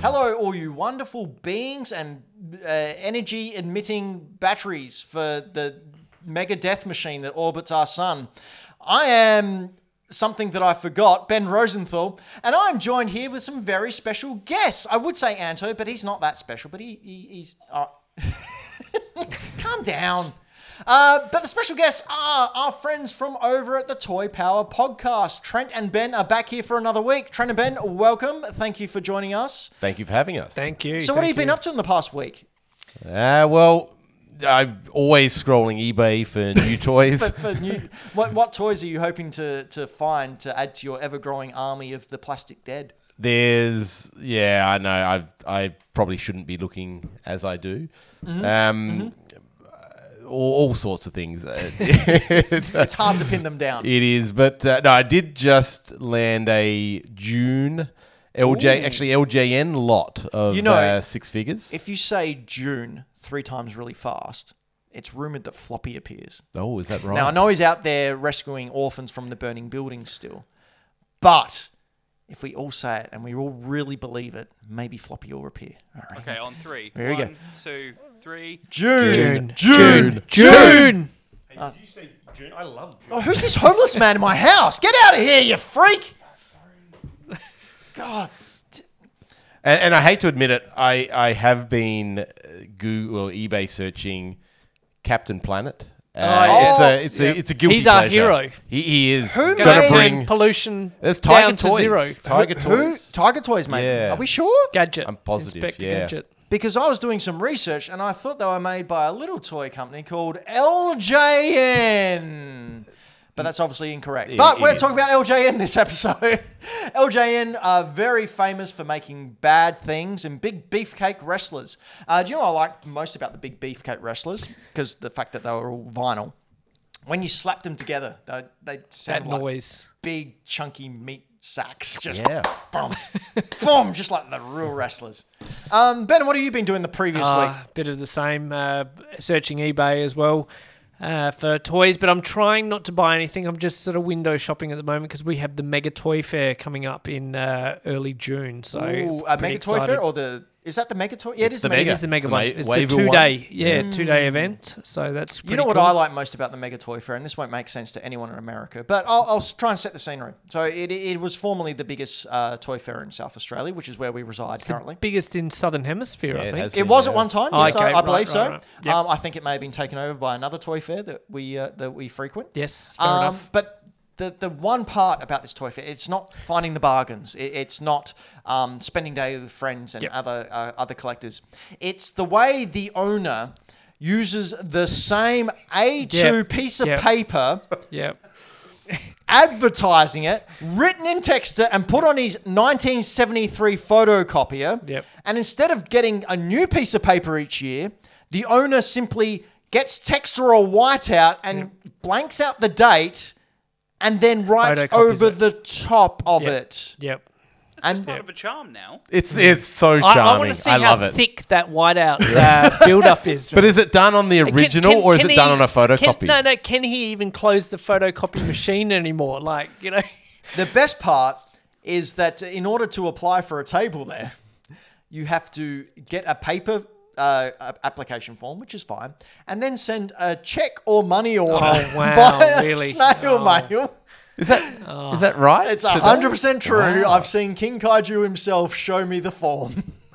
Hello, all you wonderful beings and uh, energy emitting batteries for the mega death machine that orbits our sun. I am something that I forgot, Ben Rosenthal, and I'm joined here with some very special guests. I would say Anto, but he's not that special, but he, he he's. Uh, calm down. Uh, but the special guests are our friends from over at the Toy Power podcast. Trent and Ben are back here for another week. Trent and Ben, welcome. Thank you for joining us. Thank you for having us. Thank you. So, what have you thank been up to in the past week? Uh, well, I'm always scrolling eBay for new toys. For new, what, what toys are you hoping to, to find to add to your ever growing army of the plastic dead? There's, yeah, I know. I I probably shouldn't be looking as I do. Mm-hmm. Um, All, all sorts of things. It's hard to pin them down. It is, but uh, no, I did just land a June LJ, Ooh. actually LJN lot of You know, uh, six figures. If you say June three times really fast, it's rumored that Floppy appears. oh, is that right? Now, I know he's out there rescuing orphans from the burning buildings still, but if we all say it and we all really believe it, maybe Floppy will appear. All right. Okay, on three. There you go. One, two, three. June. June. June. June. Did you say June? I love June. Oh, who's this homeless man in my house? Get out of here, you freak! God. And, and I hate to admit it, I, I have been uh, Google or eBay searching Captain Planet. Uh, Oh, it's yes. a it's a it's a guilty He's our pleasure. hero. He, he is. Who Gotta made- bring. pollution There's Tiger down Toys. to zero. Tiger Who? Toys. Tiger Toys, mate. Yeah. Are we sure? Gadget. I'm positive, Inspector yeah. Gadget. Because I was doing some research and I thought they were made by a little toy company called LJN. But that's obviously incorrect. But we're is. talking about LJN this episode. LJN are very famous for making bad things and big beefcake wrestlers. Uh, do you know what I like most about the big beefcake wrestlers? Because the fact that they were all vinyl. When you slapped them together, they, they That sound like noise. big, chunky meat sacks. Just Yeah. boom, boom, just like the real wrestlers. Um, ben, what have you been doing the previous week? Uh, bit of the same. Uh, searching eBay as well uh, for toys, but I'm trying not to buy anything. I'm just sort of window shopping at the moment because we have the Mega Toy Fair coming up in uh, early June. So Ooh, a mega toy fair or the is that the mega toy? Yeah, it It's the the mega. It is the It's mega the one. ma- It's the wave two one. day, yeah, two day event. So that's You know what cool. I like most about the Mega Toy Fair, and this won't make sense to anyone in America, but I'll, I'll try and set the scenery. So it, it was formerly the biggest uh, toy fair in South Australia, which is where we reside It's the currently. biggest in Southern Hemisphere, Yeah, I think. has It was at one time, Oh, okay, I, I right, believe right, so. right. Yep. Um, I think it may have been taken over by another toy fair that we uh, that we frequent. Yes, fair Um, enough. But the the one part about this toy fair, it's not finding the bargains. It, it's not um, spending day with friends and Yep. other uh, other collectors. It's the way the owner uses the same A2 Yep. piece of Yep. paper, advertising it, written in Texta, and put on his 1973 photocopier. Yep. And instead of getting a new piece of paper each year, the owner simply gets Texta or whiteout and blanks out the date and then right Photocopies over it. the top of Yep. it. Yep. And Part of a charm now. It's it's so I, charming. I want to see I how love it. thick that whiteout uh, build up is. But is it done on the Can- original can- or is can it done he- on a photocopy? Can, no, no. Can he even close the photocopy machine anymore? Like, you know, the best part is that in order to apply for a table there, you have to get a paper uh, application form, which is fine, and then send a check or money order Oh, wow, via really? snail Oh. mail. Is that is that right? It's hundred percent true. Wow. I've seen King Kaiju himself show me the form.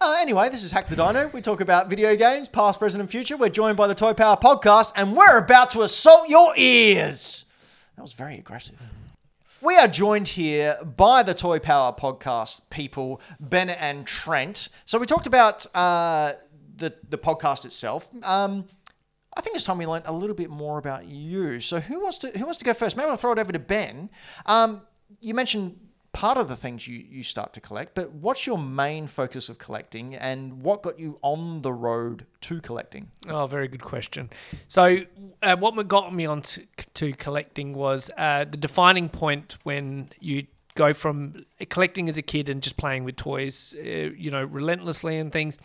Uh, anyway, this is Hack the Dino. We talk about video games, past, present, and future. We're joined by the Toy Power Podcast, and we're about to assault your ears. That was very aggressive. We are joined here by the Toy Power Podcast people, Ben and Trent. So we talked about uh, the the podcast itself. Um, I think it's time we learned a little bit more about you. So who wants to who wants to go first? Maybe I'll throw it over to Ben. Um, you mentioned part of the things you, you start to collect, but what's your main focus of collecting and what got you on the road to collecting? Oh, very good question. So, uh, what got me on to, to collecting was uh, the defining point when you go from collecting as a kid and just playing with toys, uh, you know, relentlessly and things,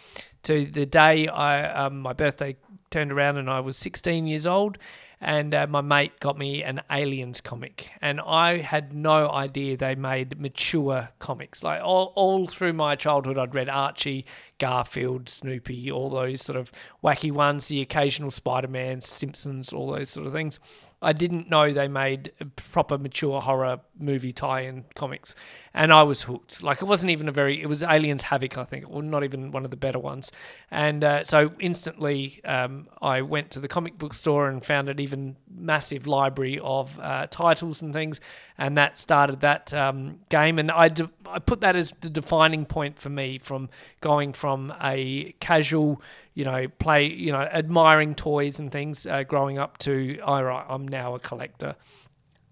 to the day I um, my birthday turned around and I was 16 years old. And uh, my mate got me an Aliens comic, and I had no idea they made mature comics. Like all, all through my childhood, I'd read Archie, Garfield, Snoopy, all those sort of wacky ones, the occasional Spider Man, Simpsons, all those sort of things. I didn't know they made proper mature horror movie tie-in comics, and I was hooked. Like it wasn't even a very. It was Aliens Havoc, I think, or not even one of the better ones. And uh, so instantly, um, I went to the comic book store and found it even massive library of uh, titles and things, and that started that um, game. And I de- I put that as the defining point for me from going from a casual you know, play, you know, admiring toys and things uh, growing up to, all right, I'm now a collector.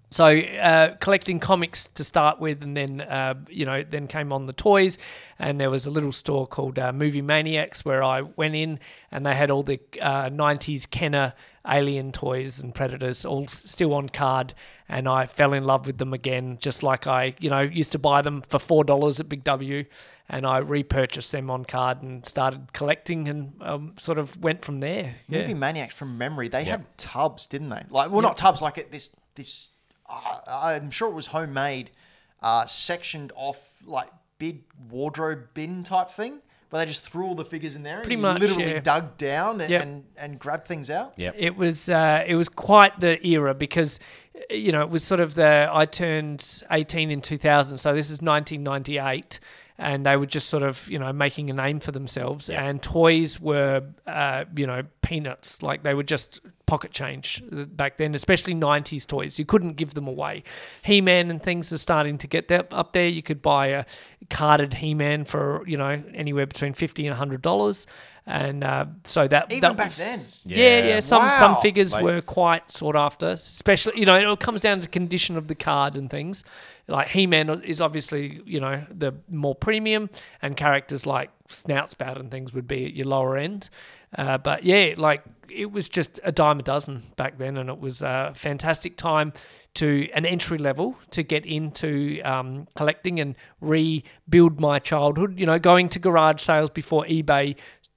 So uh, collecting comics to start with, and then uh, you know, then came on the toys, and there was a little store called uh, Movie Maniacs where I went in, and they had all the '90s Kenner Alien toys and Predators all still on card, and I fell in love with them again, just like I, you know, used to buy them for four dollars at Big W, and I repurchased them on card and started collecting, and um, sort of went from there. Yeah. Movie Maniacs from memory, they Yep. had tubs, didn't they? Like, well, not tubs, like it, this, this. Uh, I'm sure it was homemade, uh, sectioned off like big wardrobe bin type thing, where they just threw all the figures in there. Pretty and much, you literally yeah. dug down and, Yep. and and grabbed things out. Yep. It was uh, it was quite the era because you know it was sort of the I turned 18 in 2000, so this is 1998, and they were just sort of you know making a name for themselves, and toys were uh, you know peanuts, like they were just pocket change uh, back then, especially 90s toys. You couldn't give them away. He-Man and things were starting to get that up there. You could buy a carded He-Man for you know anywhere between 50 and 100 dollars. And uh, so that Even that back was- then? yeah, yeah. Yeah. Some Wow. some figures Like- were quite sought after, especially you know it all comes down to condition of the card and things. Like He Man is obviously you know the more premium, and characters like Snoutspout and things would be at your lower end. Uh, but yeah, like it was just a dime a dozen back then, and it was a fantastic time to an entry level to get into um, collecting and rebuild my childhood. You know, going to garage sales before eBay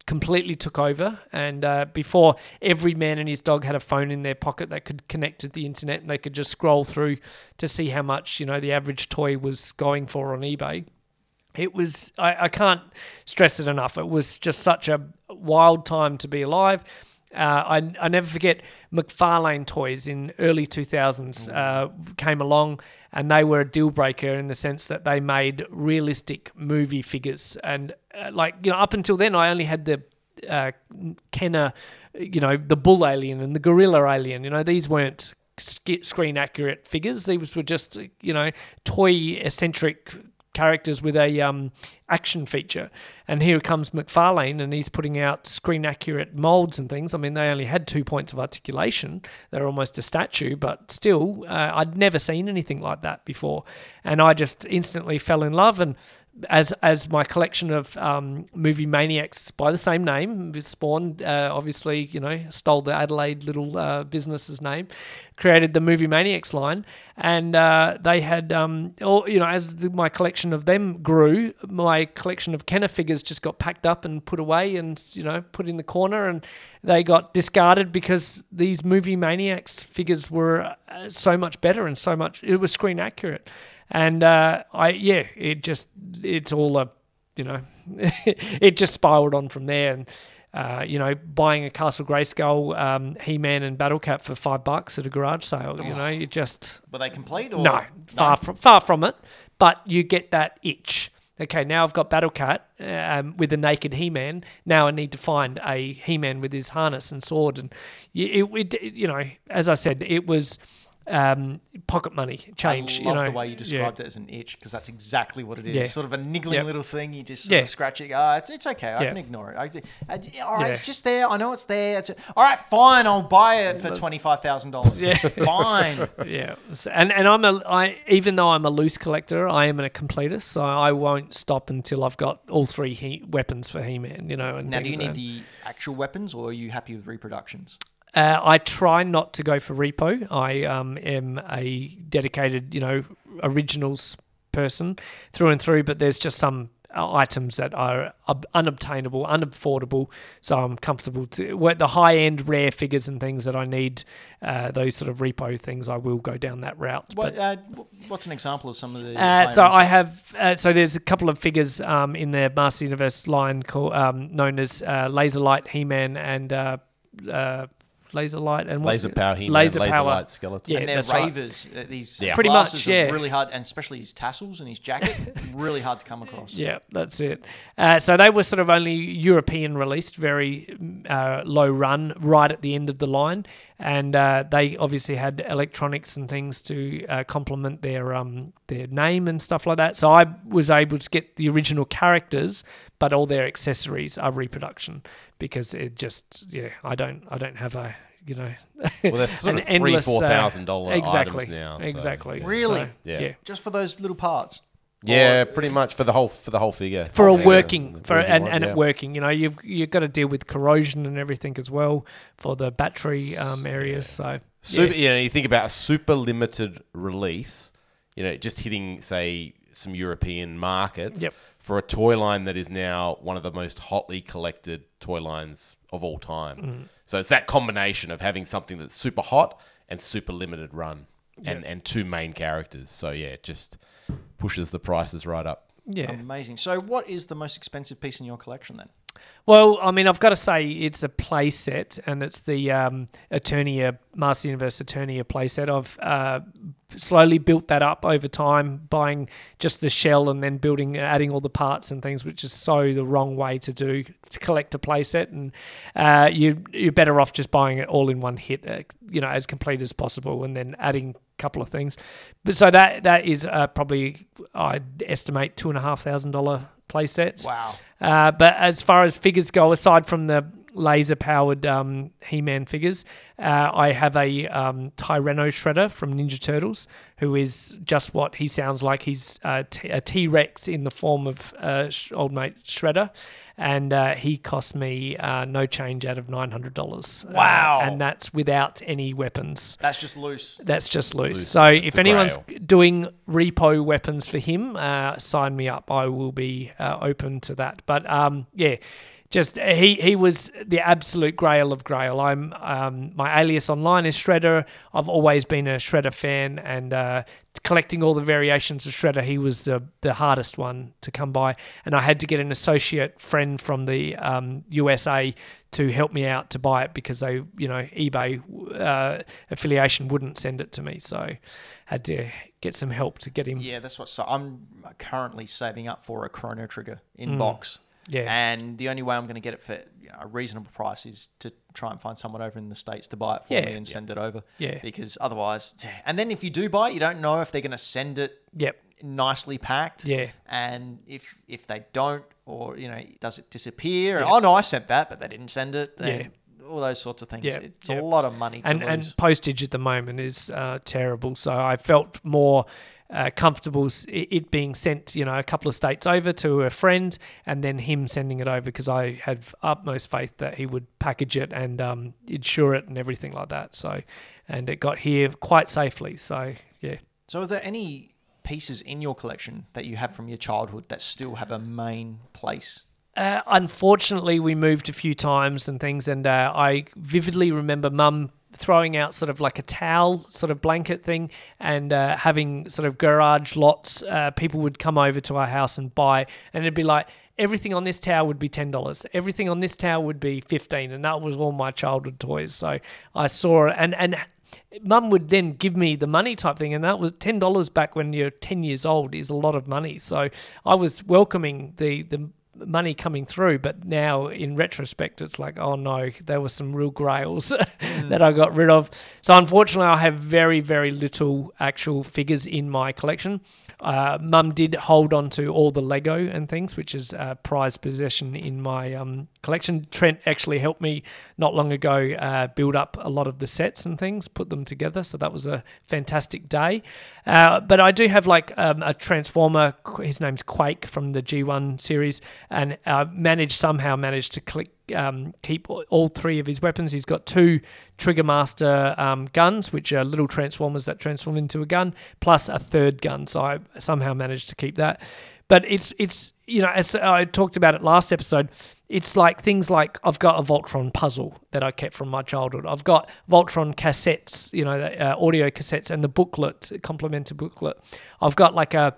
completely took over. And uh, before every man and his dog had a phone in their pocket that could connect to the internet and they could just scroll through to see how much, you know, the average toy was going for on eBay. It was, I, I can't stress it enough. It was just such a wild time to be alive. Uh, I, I never forget McFarlane toys in early 2000s uh, came along and they were a deal breaker in the sense that they made realistic movie figures. And uh, like, you know, up until then, I only had the uh, Kenner, you know, the bull alien and the gorilla alien. You know, these weren't screen accurate figures. These were just, you know, toy eccentric characters with a um, action feature. And here comes McFarlane, and he's putting out screen accurate molds and things. I mean, they only had two points of articulation. They're almost a statue, but still, uh, I'd never seen anything like that before. And I just instantly fell in love. And as as my collection of um, movie maniacs by the same name spawned, uh, obviously, you know, stole the Adelaide little uh, business's name, created the movie maniacs line, and uh, they had, um, all, you know, as my collection of them grew, my collection of Kenner figures just got packed up and put away, and you know, put in the corner, and they got discarded because these movie maniacs figures were uh, so much better and so much it was screen accurate and uh, I yeah, it just it's all a you know, it just spiraled on from there, and uh, you know, buying a Castle Grayskull, um, He Man, and Battle Cat for five bucks at a garage sale. You know, you just Were they complete or no far from far from it, but you get that itch. Okay, now I've got Battle Cat um, with a naked He-Man. Now I need to find a He-Man with his harness and sword, and you, it, it, you know, as I said, it was um, pocket money change. I you love know, the way you yeah. described it as an itch because that's exactly what it is. Yeah. Sort of a niggling Yep. little thing. You just sort Yeah. of scratch it. Ah, it's, it's okay. I Yeah. can ignore it. I, I- all right, Yeah. it's just there. I know it's there. It's all right. Fine. I'll buy it for twenty five thousand dollars. Yeah. Fine. yeah, and and I'm a I even though I'm a loose collector, I am a completist, so I won't stop until I've got all three he- weapons for He-Man. You know, and Now, do you need like- the actual weapons, or are you happy with reproductions? Uh, I try not to go for repo. I um, am a dedicated, you know, originals person through and through, but there's just some uh, items that are unobtainable, unaffordable. So I'm comfortable to the high end rare figures and things that I need. Uh, those sort of repo things, I will go down that route. What, But- uh, what's an example of some of the? uh, so I have uh, so there's a couple of figures um, in the Master Universe line called um, known as uh, Laser Light He-Man and uh, uh, Laser Light and what's Laser power, he Laser laser power. light Skeletor. Yeah, and they're that's right. ravers. uh, These Yeah. Pretty much, glasses are yeah. really hard, and especially his tassels and his jacket, really hard to come across. Yeah, that's it. Uh, so they were sort of only European released, very uh, low run, right at the end of the line, and uh, they obviously had electronics and things to uh, complement their um, their name and stuff like that. So I was able to get the original characters, but all their accessories are reproduction because it just yeah, I don't I don't have a you know Well, they're sort an of three, endless, four uh, thousand dollar exactly items now. so, exactly yeah. Really? So, Yeah. yeah. Just for those little parts. Yeah, pretty much for the whole for the whole figure. for a figure, working for and, one, and yeah. it working. You know, you've you've got to deal with corrosion and everything as well for the battery um, areas. So Super, yeah. you know, you think about a super limited release, you know, just hitting say some European markets Yep. for a toy line that is now one of the most hotly collected toy lines of all time. Mm. So it's that combination of having something that's super hot and super limited run, and and two main characters. So yeah, it just pushes the prices right up. yeah. Amazing. So, what is the most expensive piece in your collection then? Well, I mean, I've got to say it's a play set, and it's the um, Eternia Master Universe Eternia play set. I've uh, slowly built that up over time, buying just the shell and then building, adding all the parts and things, which is so the wrong way to do to collect a play set. And uh, you you're better off just buying it all in one hit, uh, you know, as complete as possible, and then adding a couple of things. But so that that is uh, probably I'd estimate two and a half thousand dollar play sets. Wow. Uh, but as far as figures go, aside from the laser powered um, He Man figures, uh, I have a um, Tyranno Shredder from Ninja Turtles, who is just what he sounds like. He's uh, t- a T Rex in the form of uh, sh- old mate Shredder. And uh, he cost me uh, no change out of nine hundred dollars. Wow. and that's without any weapons. That's just loose. That's just loose. Loose, So it's if anyone's grail. doing repo weapons for him, uh, sign me up. I will be uh, open to that. But um, yeah, just he he was the absolute grail of grail. I'm um, my alias online is Shredder. I've always been a Shredder fan, and uh, collecting all the variations of Shredder, he was uh, the hardest one to come by. And I had to get an associate friend from the um, USA to help me out to buy it because they, you know, eBay uh, affiliation wouldn't send it to me, so had to get some help to get him. Yeah, that's what. So I'm currently saving up for a Chrono Trigger in box. Yeah. And the only way I'm going to get it for you know, a reasonable price is to try and find someone over in the states to buy it for Yeah. me and send it over. Yeah. Because otherwise, and then if you do buy it, you don't know if they're going to send it Yep. nicely packed. Yeah. And if if they don't, or you know, does it disappear? Yeah. Oh no, I sent that, but they didn't send it. Then All those sorts of things. Yeah, It's yeah. a lot of money to and and postage at the moment is uh, terrible. So I felt more uh, comfortable it it being sent, you know, a couple of states over to a friend, and then him sending it over because I had utmost faith that he would package it and um, insure it and everything like that. So, and it got here quite safely. So yeah. So, are there any pieces in your collection that you have from your childhood that still have a main place? Uh, unfortunately, we moved a few times and things, and uh, I vividly remember Mum throwing out sort of like a towel, sort of blanket thing, and uh, having sort of garage lots. Uh, people would come over to our house and buy, and it'd be like everything on this tower would be ten dollars, everything on this tower would be fifteen, and that was all my childhood toys. So I saw it, and and mum would then give me the money type thing and that was $10 back when you're 10 years old is a lot of money so i was welcoming the the money coming through but now in retrospect it's like oh no there were some real grails that i got rid of. So unfortunately i have very very little actual figures in my collection. Uh, mum did hold on to all the lego and things which is a prized possession in my um, collection. Trent actually helped me not long ago uh, build up a lot of the sets and things, put them together. So that was a fantastic day. Uh, but I do have like um, a Transformer. His name's Quake from the G1 series, and uh, managed somehow managed to click um, keep all three of his weapons. He's got two Trigger Master um, guns, which are little transformers that transform into a gun, plus a third gun. So I somehow managed to keep that. But it's it's you know as I talked about it last episode, it's like things like I've got a Voltron puzzle that I kept from my childhood. I've got Voltron cassettes, you know, uh, audio cassettes, and the booklet, complementary booklet. I've got like a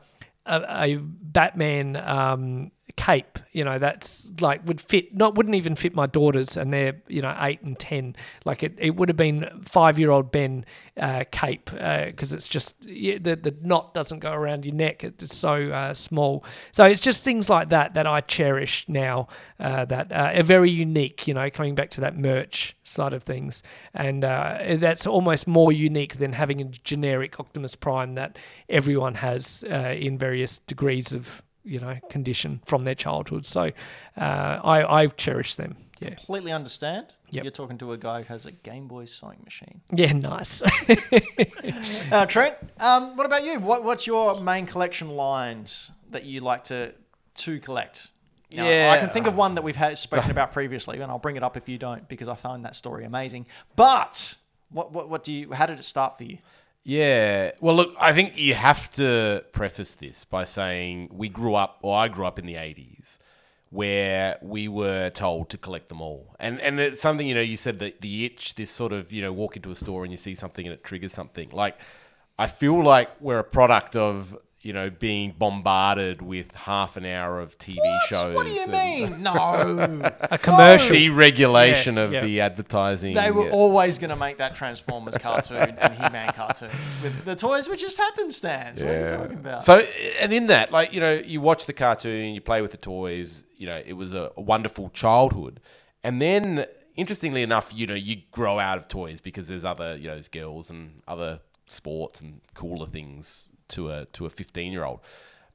a, a Batman um, cape, you know, that's like would fit not wouldn't even fit my daughters, and they're you know eight and ten. Like it, it would have been five year old Ben uh, cape because uh, it's just yeah, the the knot doesn't go around your neck. It's so uh, small. So it's just things like that that I cherish now. Uh, that uh, are very unique. You know, coming back to that merch side of things, and uh, that's almost more unique than having a generic Optimus Prime that everyone has in various degrees of you know condition from their childhood. So uh, I I cherish them. Yeah, completely understand. Yep. You're talking to a guy who has a Game Boy sewing machine. Yeah, nice. uh, Trent, um, what about you? What what's your main collection lines that you like to to collect? Now, Yeah. I can think of one that we've had spoken about previously, and I'll bring it up if you don't because I find that story amazing. But what what what do you? How did it start for you? Yeah. Well, look, I think you have to preface this by saying we grew up, or I grew up in the 80s, where we were told to collect them all. And and it's something, you know, you said that the itch, this sort of, you know, walk into a store and you see something and it triggers something. Like, I feel like we're a product of, you know, being bombarded with half an hour of TV shows. What do you mean? No. a commercial. Deregulation Yeah, of yeah. the advertising. They were Yeah. always going to make that Transformers cartoon and He-Man cartoon. With the toys were just happenstance. What are you talking about? So, and in that, like, you know, you watch the cartoon, you play with the toys, you know, it was a, a wonderful childhood. And then, interestingly enough, you know, you grow out of toys because there's other, you know, there's girls and other sports and cooler things to a to a 15 year old.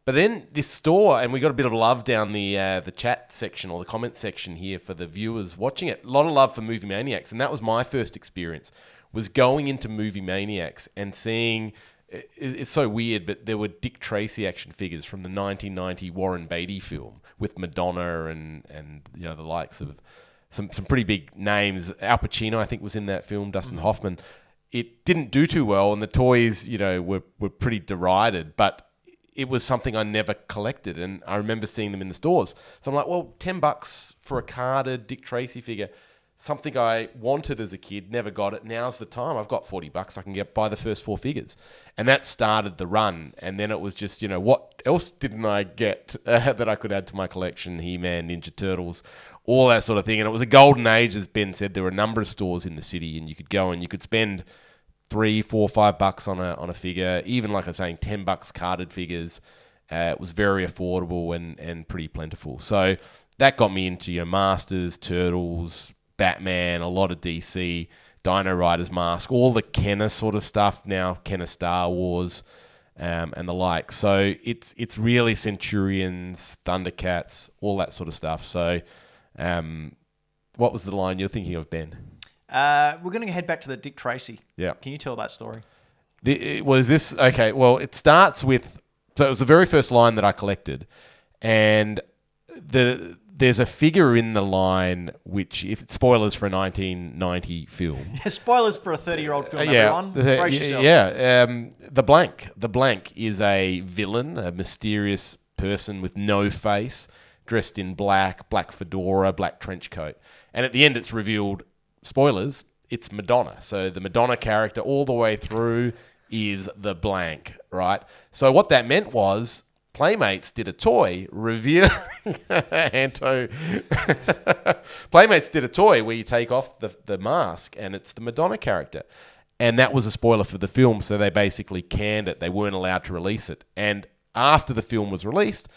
But then this store, and we got a bit of love down the uh, the chat section or the comment section here for the viewers watching it. A lot of love for Movie Maniacs, and that was my first experience. Was going into Movie Maniacs and seeing. It's so weird, but there were Dick Tracy action figures from the 1990 Warren Beatty film with Madonna and and you know the likes of some some pretty big names. Al Pacino, I think, was in that film. Dustin Hoffman. It didn't do too well, and the toys, you know, were were pretty derided. But it was something I never collected, and I remember seeing them in the stores. So I'm like, well, ten bucks for a carded Dick Tracy figure, something I wanted as a kid, never got it. Now's the time. I've got forty bucks. I can get buy the first four figures, and that started the run. And then it was just, you know, what else didn't I get uh, that I could add to my collection? He Man, Ninja Turtles, all that sort of thing. And it was a golden age, as Ben said. There were a number of stores in the city, and you could go and you could spend three, four, five bucks on a on a figure. Even like I was saying, ten bucks carded figures. Uh, it was very affordable and and pretty plentiful. So that got me into your Masters, Turtles, Batman, a lot of DC, Dino Riders Mask, all the Kenner sort of stuff now, Kenner Star Wars, um, and the like. So it's it's really Centurions, Thundercats, all that sort of stuff. So, um, what was the line you're thinking of, Ben? Uh, we're going to head back to the Dick Tracy. Yeah. Can you tell that story? The, it- was this okay? Well, it starts with so it was the very first line that I collected, and the there's a figure in the line which, if spoilers for a 1990 film, Spoilers for a 30 year old film, Uh, yeah, everyone. the- Brace y- yourselves. yeah. Um, the blank, the blank is a villain, a mysterious person with no face, dressed in black, black fedora, black trench coat, and at the end, it's revealed. Spoilers. It's Madonna. So the Madonna character all the way through is the blank, right? So what that meant was Playmates did a toy reveal Anto Playmates did a toy where you take off the, the mask and it's the Madonna character. And that was a spoiler for the film, so they basically canned it. They weren't allowed to release it. And after the film was released,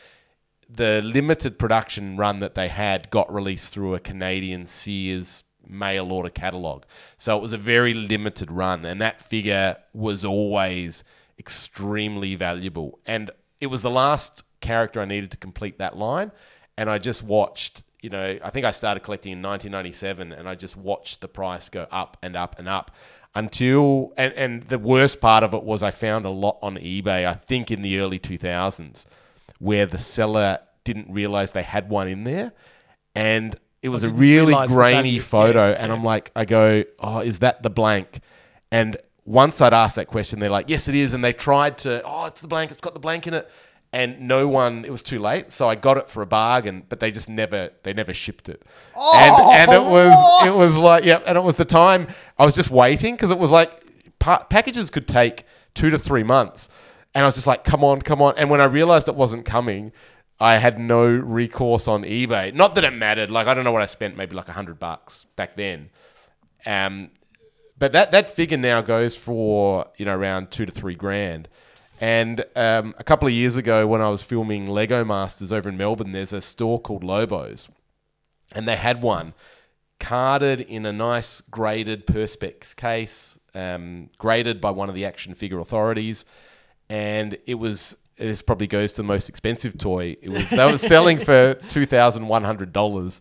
the limited production run that they had got released through a Canadian Sears mail order catalog. So it was a very limited run, and that figure was always extremely valuable. And it was the last character I needed to complete that line. And I just watched, you know, I think I started collecting in 1997, and I just watched the price go up and up and up until. And, and the worst part of it was I found a lot on eBay. I think in the early 2000s, where the seller didn't realize they had one in there, and it was a really grainy photo, Yeah, and I'm like, I go, oh, is that the blank? And once I'd asked that question, they're like, yes, it is. And they tried to, oh, it's the blank, it's got the blank in it. And no one, it was too late. So I got it for a bargain, but they just never, they never shipped it. oh, and, and it was, it was like, yeah, and it was the time I was just waiting because it was like pa- packages could take two to three months. And I was just like, come on, come on. And when I realized it wasn't coming, I had no recourse on eBay. Not that it mattered. Like, I don't know what I spent, maybe like a hundred bucks back then. Um, but that that figure now goes for you know around two to three grand. And um, a couple of years ago, when I was filming Lego Masters over in Melbourne, there's a store called Lobos, and they had one carded in a nice graded perspex case, um, graded by one of the action figure authorities, and it was. This probably goes to the most expensive toy. It was they were selling for two thousand one hundred dollars,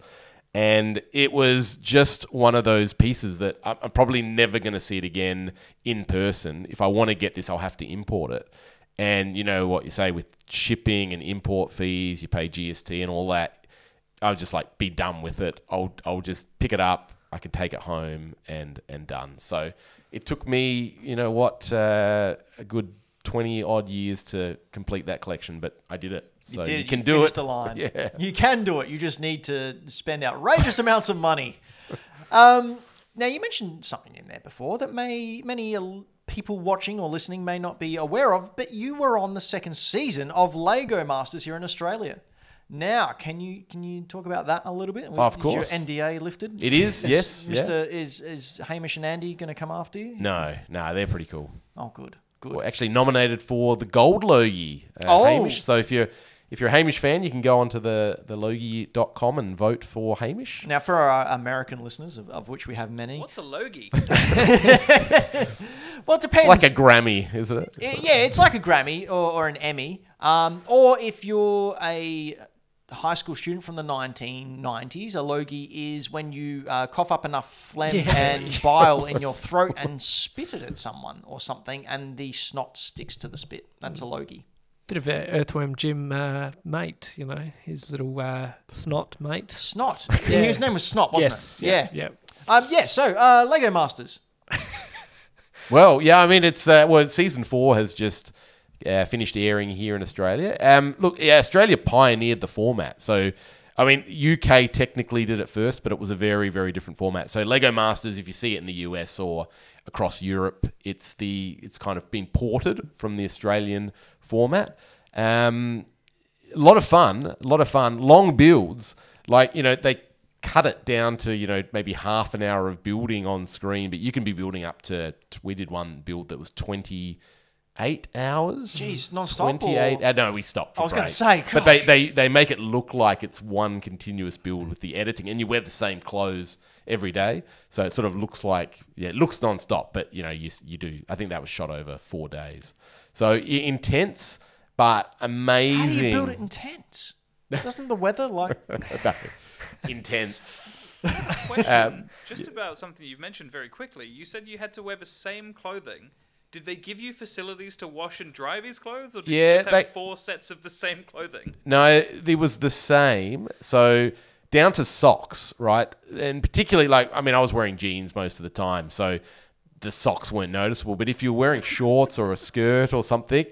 and it was just one of those pieces that I'm I'm probably never going to see it again in person. If I want to get this, I'll have to import it. And you know what you say with shipping and import fees, you pay GST and all that. I'll just like be done with it. I'll I'll just pick it up. I can take it home and and done. So it took me, you know what, uh, a good twenty odd years to complete that collection, but I did it. So You did. you You can do it. The line. Yeah. You can do it. You just need to spend outrageous amounts of money. Um, now you mentioned something in there before that may many people watching or listening may not be aware of, but you were on the second season of Lego Masters here in Australia. Now, can you can you talk about that a little bit? Of Is course. your NDA lifted. It is, yes, yeah. Mister, is is Hamish and Andy going to come after you? No, no, they're pretty cool. Oh, good, good. Well, actually nominated for the Gold Logie, uh, Oh. Hamish. So if you're if you're a Hamish fan, you can go onto the the logie.com and vote for Hamish. Now, for our American listeners, of, of which we have many, What's a Logie? well, it depends. It's like a Grammy, isn't it? I- yeah, it's like a Grammy or, or an Emmy. Um, or if you're a high school student from the 1990s, a logie is when you uh, cough up enough phlegm Yeah. and bile in your throat and spit it at someone or something, and the snot sticks to the spit. That's a logie. Bit of an Earthworm Jim uh, mate, you know, his little uh, snot mate. Snot. Yeah. His name was Snot, wasn't yes. it? Yeah. Yeah. Yeah. Um, yeah. So, uh, Lego Masters. Well, yeah, I mean, it's uh, well, season four has just uh, finished airing here in Australia. Um, look, yeah, Australia pioneered the format, so I mean, UK technically did it first, but it was a very, very different format. So Lego Masters, if you see it in the US or across Europe, it's the it's kind of been ported from the Australian format. Um, a lot of fun, a lot of fun. Long builds, like you know, they cut it down to you know maybe half an hour of building on screen, but you can be building up to. We did one build that was twenty eight hours. Jeez, non-stop Twenty eight. or- Uh, no, we stopped. For I was gonna breaks. say, but they, they they make it look like it's one continuous build with the editing, and you wear the same clothes every day, so it sort of looks like yeah, it looks non-stop, but you know you you do. I think that was shot over four days, so intense but amazing. How do you build it in tents? Doesn't the weather like? Intense. Question Um, just about something you've mentioned very quickly. You said you had to wear the same clothing. Did they give you facilities to wash and dry these clothes, or did Yeah, you just have they- four sets of the same clothing? No, it was the same. So down to socks, right? And particularly like I mean, I was wearing jeans most of the time, so the socks weren't noticeable. But if you're wearing shorts or a skirt or something,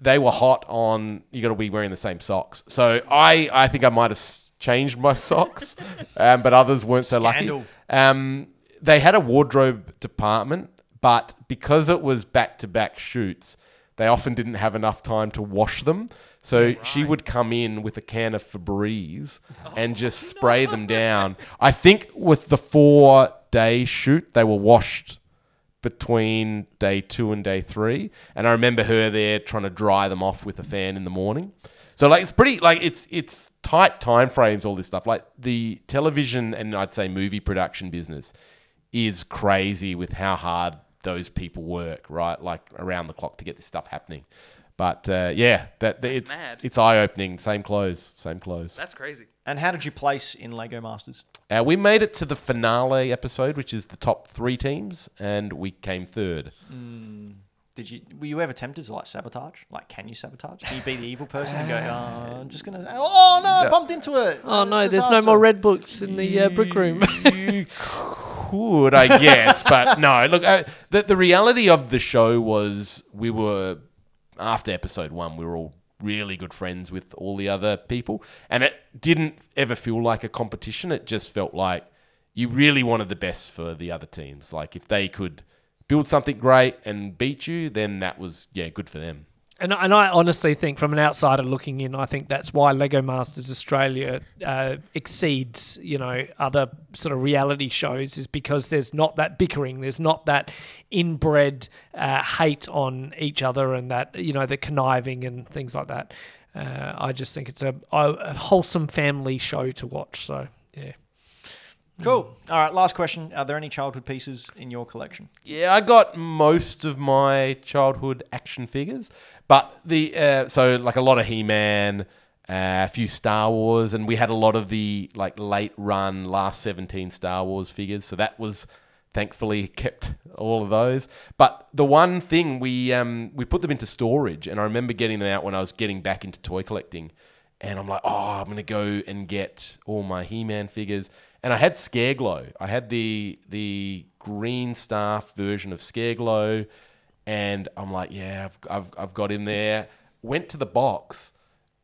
they were hot on. You got to be wearing the same socks. So I, I think I might have changed my socks, um, but others weren't so Scandal. lucky. Um, they had a wardrobe department, but because it was back to back shoots, they often didn't have enough time to wash them. So she would come in with a can of Febreze and just spray them down. I think with the four day shoot, they were washed between day two and day three. And I remember her there trying to dry them off with a fan in the morning. So like it's pretty like it's it's tight time frames, all this stuff. Like the television and I'd say movie production business is crazy with how hard those people work, right? Like around the clock to get this stuff happening. But uh, yeah, that, it's mad. it's eye opening. Same clothes, same clothes. That's crazy. And how did you place in Lego Masters? Uh, we made it to the finale episode, which is the top three teams, and we came third. Did you were you ever tempted to like sabotage? Like, can you sabotage? Can you be the evil person and go, oh, I'm just gonna, oh no, I bumped into it. Oh Uh, no, there's no disaster." more red books in the uh, brick room. could, I guess, but no. Look, uh, the the reality of the show was we were after episode one, we were all really good friends with all the other people, and it didn't ever feel like a competition. It just felt like you really wanted the best for the other teams. Like if they could build something great and beat you, then that was yeah good for them. And, and I honestly think, from an outsider looking in, I think that's why Lego Masters Australia uh, exceeds, you know, other sort of reality shows, is because there's not that bickering, there's not that inbred uh, hate on each other, and that you know the conniving and things like that. Uh, I just think it's a, a wholesome family show to watch. So yeah, Cool. All right, last question. Are there any childhood pieces in your collection? Yeah, I got most of my childhood action figures, but the uh, so like a lot of He Man, uh, a few Star Wars, and we had a lot of the like late run last seventeen Star Wars figures. So that was thankfully kept all of those. But the one thing we um, we put them into storage, and I remember getting them out when I was getting back into toy collecting, and I'm like, oh, I'm gonna go and get all my He Man figures. And I had Scareglow. I had the the green staff version of Scareglow, and I'm like, yeah, I've, I've, I've got him there. Went to the box,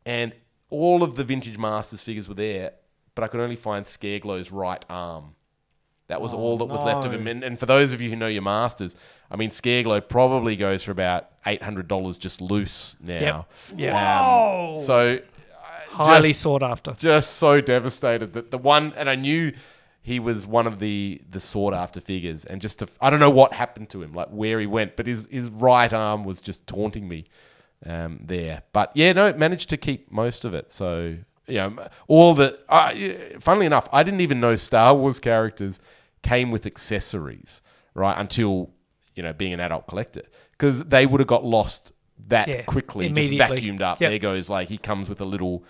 and all of the vintage Masters figures were there, but I could only find Scareglow's right arm. That was all that was left of him. And, and for those of you who know your Masters, I mean, Scareglow probably goes for about eight hundred dollars just loose now. Yeah. Um, so highly just- sought after. just so devastated that the one and I knew he was one of the the sought after figures. And just to I don't know what happened to him like where he went but his his right arm was just taunting me um, there. But yeah no managed to keep most of it. So you know all the uh, funnily enough I didn't even know Star Wars characters came with accessories right until you know being an adult collector. Because they would have got lost that Yeah, quickly just vacuumed up. Yep. there goes like he comes with a little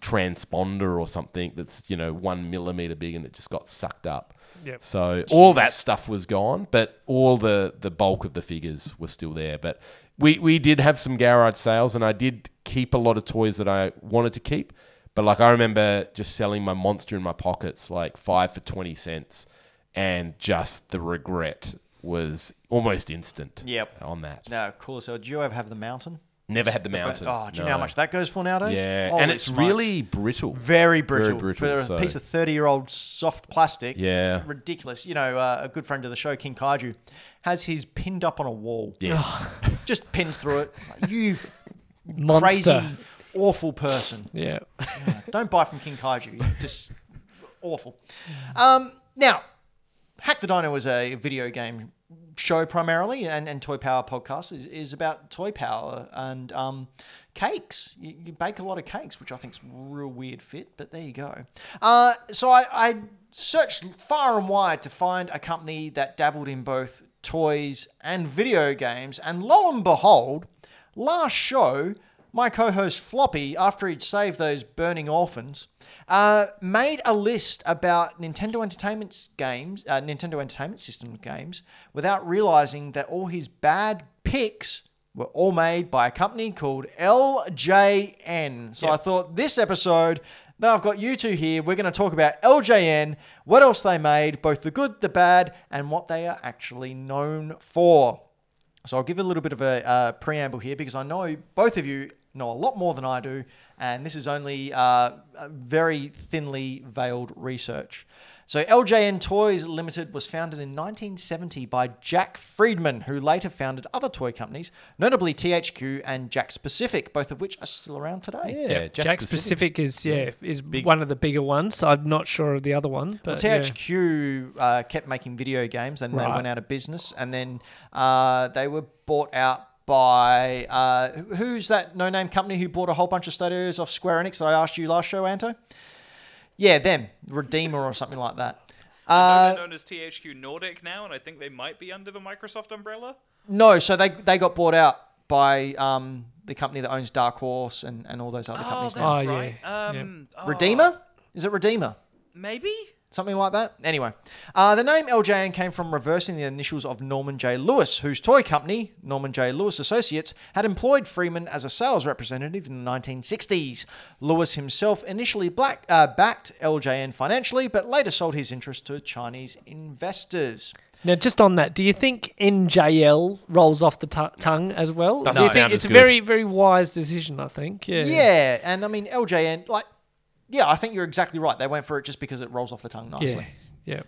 transponder or something that's you know one millimeter big and it just got sucked up. Yep. So all that stuff was gone, but all the the bulk of the figures were still there. But we we did have some garage sales, and I did keep a lot of toys that I wanted to keep. But like I remember just selling my monster in my pockets like five for twenty cents, and just the regret was almost instant. Yep. On that, No, cool. So, do you ever have the mountain? Never had the The- mountain. Oh, do you know how no. much that goes for nowadays? Yeah, Holy and it's smokes. really brittle. very brittle. brittle, For a piece of 30 year old soft plastic. Yeah. Ridiculous. You know, uh, a good friend of the show, King Kaiju, has his pinned up on a wall. Yes. Just pins through it. Like, you f- Monster. crazy, awful person. Yeah. Don't buy from King Kaiju. You're Just awful. Um, now, Hack the Dino was a video game show primarily, and, and Toy Power podcast is, is about toy power and um, cakes. You, you bake a lot of cakes, which I think is a real weird fit, but there you go. Uh, so I, I searched far and wide to find a company that dabbled in both toys and video games, and lo and behold, last show, my co-host Floppy, after he'd saved those burning orphans, uh, made a list about Nintendo Entertainment games, uh, Nintendo Entertainment System games, without realizing that all his bad picks were all made by a company called LJN. So I thought this episode. Now I've got you two here. We're going to talk about LJN, what else they made, both the good, the bad, and what they are actually known for. So I'll give a little bit of a uh, preamble here because I know both of you know a lot more than I do, and this is only uh, very thinly veiled research. So LJN Toys Limited was founded in 1970 by Jack Friedman, who later founded other toy companies, notably THQ and Jakks Pacific, both of which are still around today. Yeah, Jakks Pacific is yeah is one of the bigger ones. I'm not sure of the other one, but yeah. THQ uh, kept making video games and they went out of business, and then uh, they were bought out by uh, who's that no-name company who bought a whole bunch of studios off Square Enix that I asked you last show, Anto? Yeah, them, Redeemer or something like that. Uh, they're known as THQ Nordic now, and I think they might be under the Microsoft umbrella. no, so they they got bought out by um, the company that owns Dark Horse and, and all those other Oh, companies that's now. Oh, yeah. right. Yeah. Um, oh, Redeemer? Is it Redeemer? Maybe. Something like that. Anyway, uh, the name LJN came from reversing the initials of Norman J. Lewis, whose toy company, Norman J. Lewis Associates, had employed Friedman as a sales representative in the 1960s. Lewis himself initially black, uh, backed LJN financially, but later sold his interest to Chinese investors. Now, just on that, do you think NJL rolls off the tu- tongue as well? Doesn't do you think as it's a very, very wise decision? I think. Yeah. Yeah, and I mean LJN, like, yeah, I think you're exactly right. They went for it just because it rolls off the tongue nicely. Yeah. Yeah.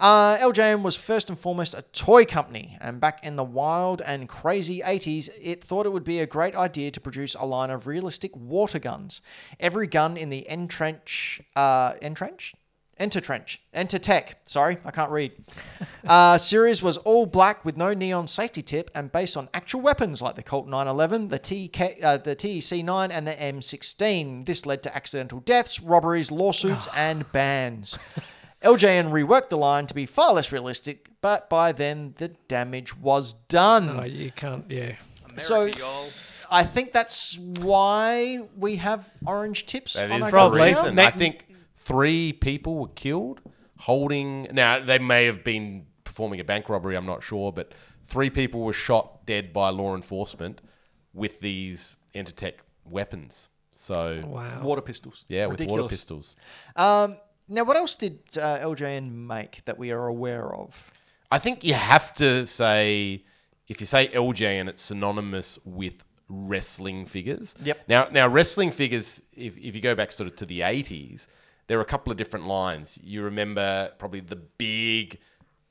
Uh, LJN was first and foremost a toy company, and back in the wild and crazy 80s, it thought it would be a great idea to produce a line of realistic water guns. Every gun in the Entrench, uh, Entrench? Entertrench, Entertech, sorry, I can't read. Uh, series was all black with no neon safety tip and based on actual weapons like the Colt 911, the, TK, uh, the TEC9, and the M16. This led to accidental deaths, robberies, lawsuits, and bans. LJN reworked the line to be far less realistic, but by then the damage was done. Oh, you can't. Yeah. America, So- y'all. I think that's why we have orange tips That on is our the Probably. reason. I think three people were killed holding. Now they may have been performing a bank robbery. I'm not sure, but three people were shot dead by law enforcement with these Entertech weapons. So Wow. Water pistols. yeah, with water pistols. Um, now, what else did uh, LJN make that we are aware of? I think you have to say if you say LJN, it's synonymous with wrestling figures. Yep. Now, now wrestling figures. If, if you go back sort of to the eighties, there are a couple of different lines. You remember probably the big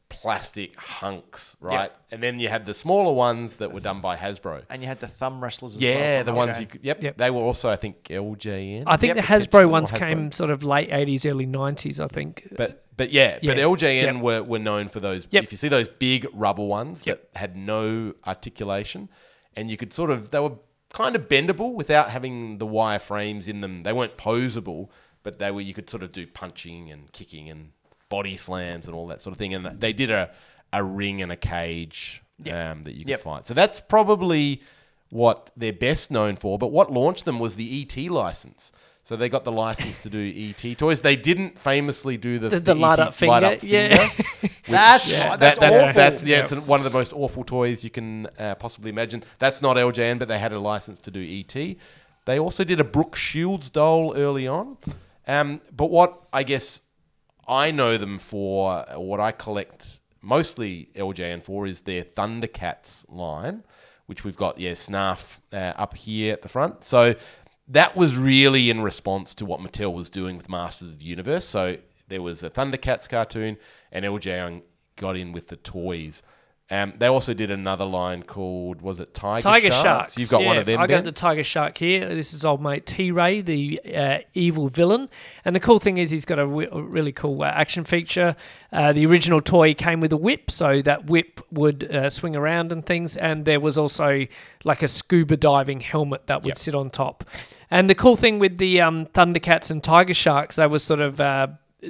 plastic hunks, right? And then you had the smaller ones that were done by Hasbro. And you had the thumb wrestlers as well. Yeah, from the ones LJN. you could. Yep, Yep. They were also, I think, LJN. I think Yep. the Hasbro ones Hasbro. came sort of late 80s, early 90s, I think. But but yeah, but LJN Yep. were, were known for those. Yep. If you see those big rubber ones Yep. that had no articulation, and you could sort of they were kind of bendable without having the wire frames in them. They weren't posable, but they were you could sort of do punching and kicking and body slams and all that sort of thing. And they did a a ring and a cage um, that you could Yep. fight. So that's probably what they're best known for. But what launched them was the ET license. So they got the license to do ET toys. They didn't famously do the, The- the ET light up finger, yeah. which- That's Yeah. that- that's, that's, awful. that's yeah, Yeah. it's one of the most awful toys you can uh, possibly imagine. That's not LJN, but they had a license to do ET. They also did a Brooke Shields doll early on. Um, but what I guess I know them for, what I collect mostly LJN for, is their Thundercats line, which we've got, yeah, Snarf uh, up here at the front. So that was really in response to what Mattel was doing with Masters of the Universe. So there was a Thundercats cartoon, and LJN got in with the toys. Um, they also did another line called, was it Tiger, Tiger Sharks? Sharks. You've got one of them, I Ben? got the Tiger Shark here. This is old mate T Ray, the uh, evil villain. And the cool thing is, he's got a, really cool uh, action feature. Uh, the original toy came with a whip, so that whip would uh, swing around and things. And there was also like a scuba diving helmet that would Yep. sit on top. And the cool thing with the um, Thundercats and Tiger Sharks, they were sort of.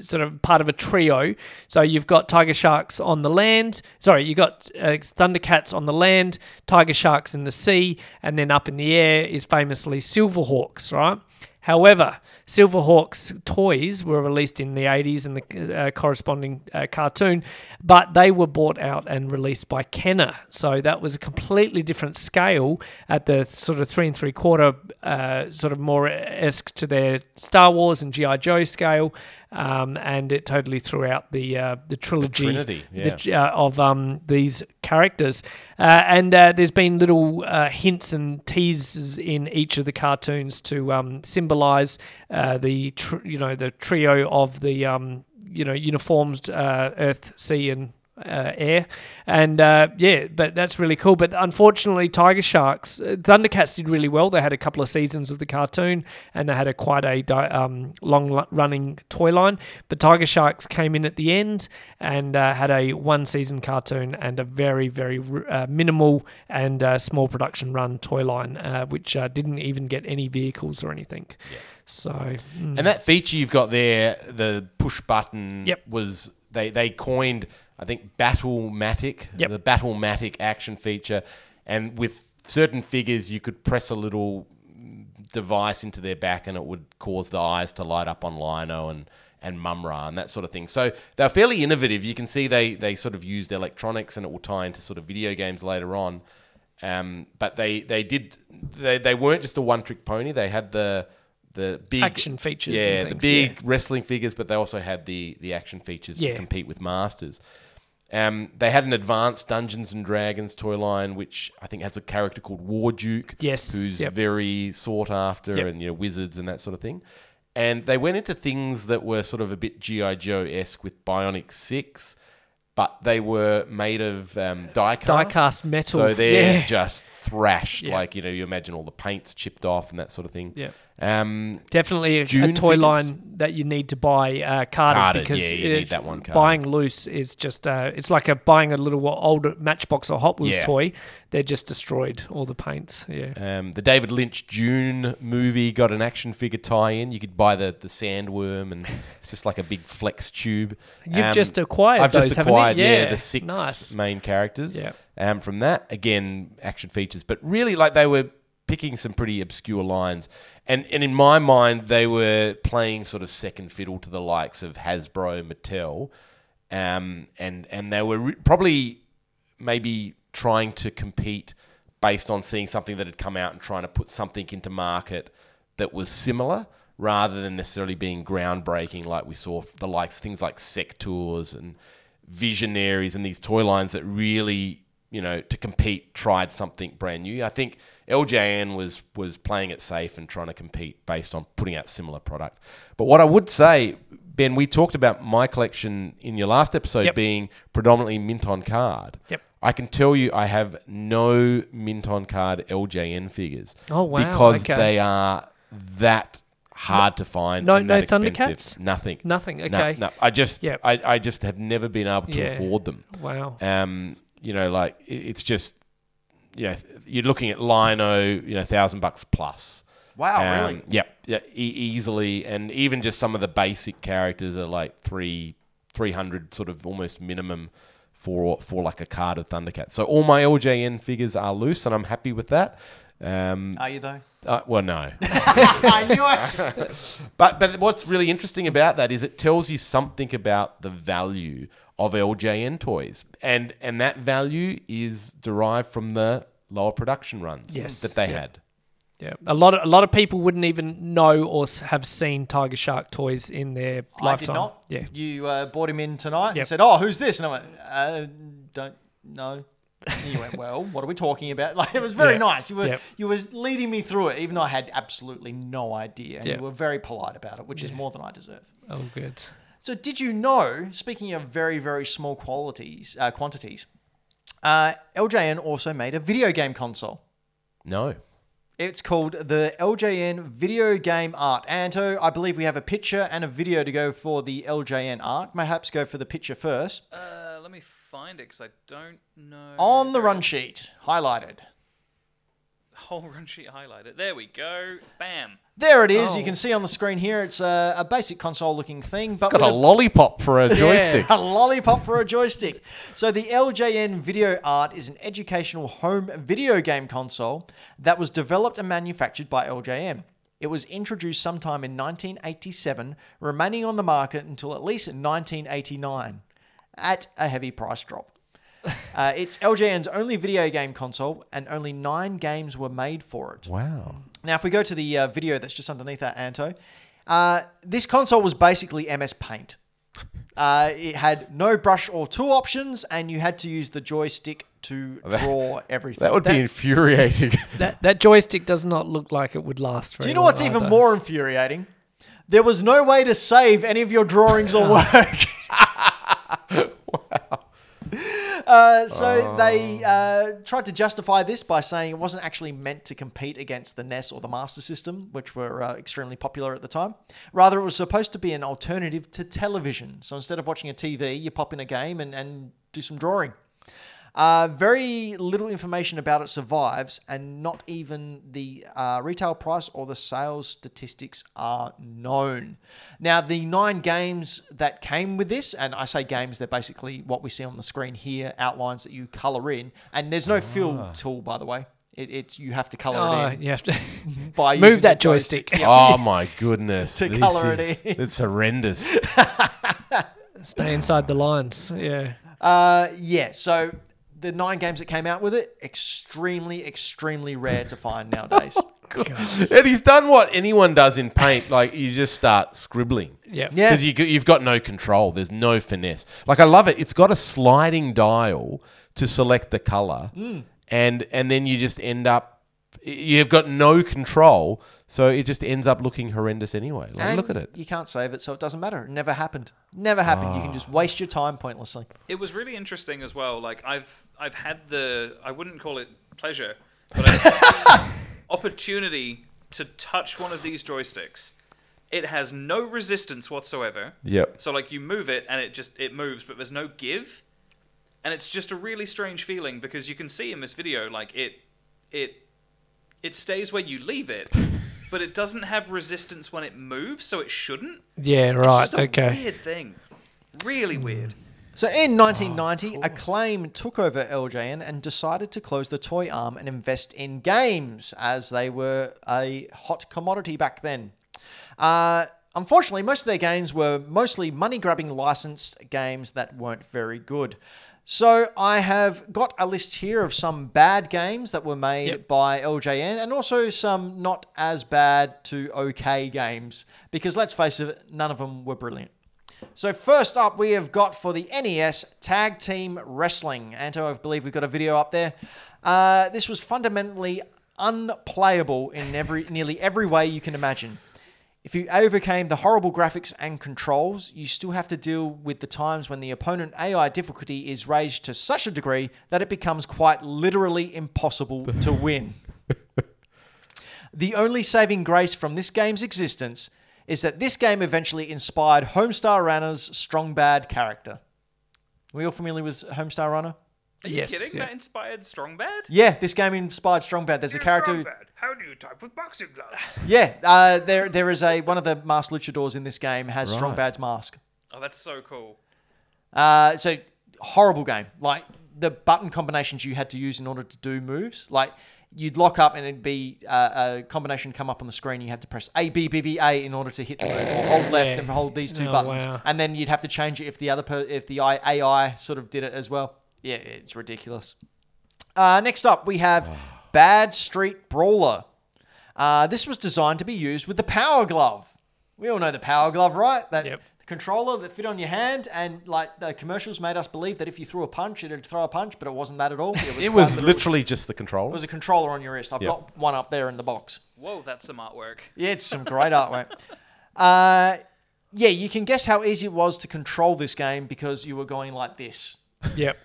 Sort of part of a trio. So you've got tiger sharks on the land. Sorry, you've got uh, thundercats on the land, tiger sharks in the sea, and then up in the air is famously silverhawks, right? However, Silverhawks toys were released in the 80s and the uh, corresponding uh, cartoon, but they were bought out and released by Kenner. So that was a completely different scale at the sort of three and three quarter, uh, sort of more esque to their Star Wars and G.I. Joe scale. Um, and it totally threw out the uh, the trilogy Trinity, the- uh, of um, these characters. Uh, and uh, there's been little uh, hints and teases in each of the cartoons to um, symbolize uh, the tr- you know the trio of the um, you know uniformed uh, Earth, Sea, and uh, air, and uh, yeah, but that's really cool. But unfortunately, Tiger Sharks, uh, Thundercats did really well. They had a couple of seasons of the cartoon, and they had a quite a di- um, long-running toy line. But Tiger Sharks came in at the end and uh, had a one-season cartoon and a very, very uh, minimal and uh, small production run toy line, uh, which uh, didn't even get any vehicles or anything. So mm, And that feature you've got there, the push button, Yep. was they they coined I think Battlematic, Yep. the Battlematic action feature, and with certain figures you could press a little device into their back, and it would cause the eyes to light up on Lion-O and and Mumm-Ra and that sort of thing. So they're fairly innovative. You can see they they sort of used electronics, and it will tie into sort of video games later on. Um, but they they did they, they weren't just a one trick pony. They had the the big Action features Yeah, and the big yeah. wrestling figures, but they also had the the action features Yeah. to compete with Masters. Um, they had an advanced Dungeons and Dragons toy line, which I think has a character called Warduke, Yes, who's yep. very sought after, Yep. and you know wizards and that sort of thing. And they went into things that were sort of a bit GI Joe esque with Bionic Six, but they were made of um, die cast. Metal, So they're yeah. just thrashed, like you know you imagine all the paint's chipped off and that sort of thing. Yeah. Um, Definitely a, a toy figures? line that you need to buy uh, carded, Carded, because yeah, you need that one carded. buying loose is just uh, it's like a buying a little old Matchbox or Hot Wheels Yeah. toy. They're just destroyed all the paints. Yeah. Um, the David Lynch Dune movie got an action figure tie-in. You could buy the, the sandworm, and it's just like a big flex tube. You've Um, just acquired I've those, just acquired, yeah, Yeah, the six nice. main characters. Yeah. Um, from that, again, action features, but really, like they were picking some pretty obscure lines, and and in my mind, they were playing sort of second fiddle to the likes of Hasbro, Mattel, um, and and they were re- probably maybe trying to compete based on seeing something that had come out and trying to put something into market that was similar rather than necessarily being groundbreaking like we saw the likes things like Sectaurs and Visionaries and these toy lines that really you know to compete tried something brand new. I think LJN was was playing it safe and trying to compete based on putting out similar product. But what I would say Ben, we talked about my collection in your last episode Yep. being predominantly mint on card. Yep. I can tell you I have no mint on card LJN figures. Oh, wow, Because okay. they are that hard to find. No- no. Thundercats? Nothing. Nothing. No, Okay. No, I just Yep. I, I just have never been able to Yeah. afford them. Wow. Um, you know, like it- it's just you know, you're looking at Lion-O, you know, thousand bucks plus. Wow, Um, really? Yep, yeah, e- easily, and even just some of the basic characters are like three, three hundred, sort of almost minimum for for like a card of Thundercat. So all my LJN figures are loose, and I'm happy with that. Um, Are you though? uh, well, no, I knew it. but but what's really interesting about that is it tells you something about the value of LJN toys, and and that value is derived from the lower production runs Yes, that they yeah. had. Yeah, a lot of a lot of people wouldn't even know or have seen Tiger Shark toys in their I lifetime. did not. Yeah, You uh, brought him in tonight and Yep. said, "Oh, who's this?" And I went, uh, "Don't know." And you went, "Well, what are we talking about?" Like it was very Yeah. nice. You were Yep. you were leading me through it, even though I had absolutely no idea, and Yeah. you were very polite about it, which is more than I deserve. oh good. So, did you know? Speaking of very very small qualities uh, quantities, uh, LJN also made a video game console. No. It's called the LJN Video Game Art. Anto, I believe we have a picture and a video to go for the LJN art. Perhaps go for the picture first. Uh, let me find it because I don't know. On the run sheet, highlighted. Whole run sheet highlighted. There we go. Bam. There it is. You Oh. can see on the screen here. It's a, a basic console-looking thing, but Got with a lollipop for a joystick. a lollipop for a joystick. So the LJN Video Art is an educational home video game console that was developed and manufactured by LJN. It was introduced sometime in 1987, remaining on the market until at least 1989, at a heavy price drop. Uh, it's LJN's only video game console, and only nine games were made for it. Wow. Now, if we go to the uh, video that's just underneath that, Anto, uh, this console was basically MS Paint. Uh, it had no brush or tool options, and you had to use the joystick to draw everything. That would be That- infuriating. That that joystick does not look like it would last very Do you know long what's even more infuriating? There was no way to save any of your drawings or work. Uh, so they uh, tried to justify this by saying it wasn't actually meant to compete against the NES or the Master System, which were uh, extremely popular at the time. Rather, it was supposed to be an alternative to television. So instead of watching a TV, you pop in a game and, and do some drawing. Uh, very little information about it survives, and not even the uh, retail price or the sales statistics are known. Now, the nine games that came with this, and I say games, they're basically what we see on the screen here, outlines that you color in, and there's no fill tool, by the way. It, it's you have to color Oh, it in you have to by move that the joystick. Oh my goodness! To This colour it is- in. It's horrendous. Stay inside the lines. Yeah. Uh, yeah. So the nine games that came out with it, extremely, extremely rare to find nowadays. and he's done what anyone does in paint. Like you just start scribbling. Yeah. Yeah. Because you—you've got no control. There's no finesse. Like I love it. It's got a sliding dial to select the color, Hmm. and and then you just end up. You've got no control, so it just ends up looking horrendous anyway. Like, And look at it. You can't save it, so it doesn't matter. It never happened. Never happened. You can Ah. just waste your time pointlessly. It was really interesting as well. Like I've I've had the I wouldn't call it pleasure, but I've had the opportunity to touch one of these joysticks. It has no resistance whatsoever. Yep. So like you move it and it just it moves, but there's no give. And it's just a really strange feeling because you can see in this video like it it it stays where you leave it, but it doesn't have resistance when it moves, so it shouldn't. Yeah. It's Right. just a Okay. weird thing. Really weird. So in 1990, Acclaim took over LJN and decided to close the toy arm and invest in games, as they were a hot commodity back then. Uh, unfortunately, most of their games were mostly money grabbing licensed games that weren't very good. So I have got a list here of some bad games that were made Yep. by LJN and also some not as bad to okay games because let's face it, none of them were brilliant. So first up, we have got for the NES Tag Team Wrestling. Anto, I believe we've got a video up there. Uh, this was fundamentally unplayable in every nearly every way you can imagine. If you overcame the horrible graphics and controls, you still have to deal with the times when the opponent AI difficulty is raised to such a degree that it becomes quite literally impossible to win. The only saving grace from this game's existence is that this game eventually inspired Homestar Runner's strong bad character. we all familiar with Homestar Runner? Are you Yes, kidding? yeah. That inspired Strong Bad? Yeah, this game inspired Strong Bad. There's a character. who- How do you type with boxing gloves? Yeah, uh, there there is a one of the masked luchadors in this game has Strong Bad's mask. Oh, that's so cool. Uh, so horrible game. Like the button combinations you had to use in order to do moves. Like you'd lock up and it'd be uh, a combination come up on the screen. You had to press A B B B A in order to hit the move, or hold left Yeah. and hold these two Oh, buttons. wow. And then you'd have to change it if the other per- if the AI sort of did it as well. Yeah, it's ridiculous. Uh, next up, we have Bad Street Brawler. Uh, this was designed to be used with the Power Glove. We all know the Power Glove, right? That Yep. controller that fit on your hand, and like the commercials made us believe that if you threw a punch, it'd throw a punch, but it wasn't that at all. It was, It quite was literally- literally just the controller. it was a controller on your wrist. I've Yep. got one up there in the box. Whoa, that's some artwork. Yeah, it's some great artwork. Uh, yeah, you can guess how easy it was to control this game because you were going like this. Yep.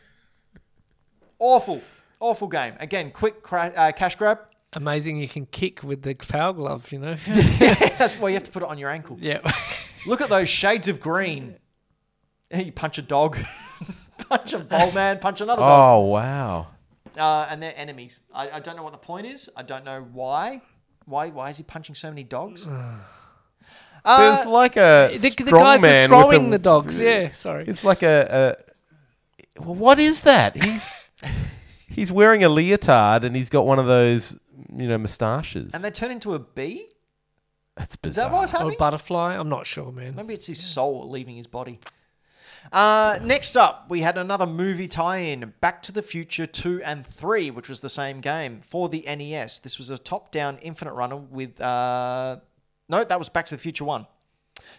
Awful, awful game. Again, quick cra- uh, cash grab. Amazing. You can kick with the power glove. You know. That's why you have to put it on your ankle. yep. Look at those shades of green. You punch a dog, punch a bowl man, punch another dog. Oh wow! Uh, and they're enemies. I, I don't know what the point is. I don't know why. Why why is he punching so many dogs? Uh, There's like a The, the strong guys that man are with throwing a- the dogs. Yeah. Sorry. It's like a, a well, what is that? He's he's wearing a leotard and he's got one of those you know moustaches. and they turn into a bee? That's Is bizarre. that what's Or happening? butterfly. I'm not sure, man. Maybe it's his soul leaving his body. Uh, next up, we had another movie tie-in, Back to the Future 2 and 3, which was the same game for the NES. This was a top-down infinite runner with... Uh, no, that was Back to the Future 1.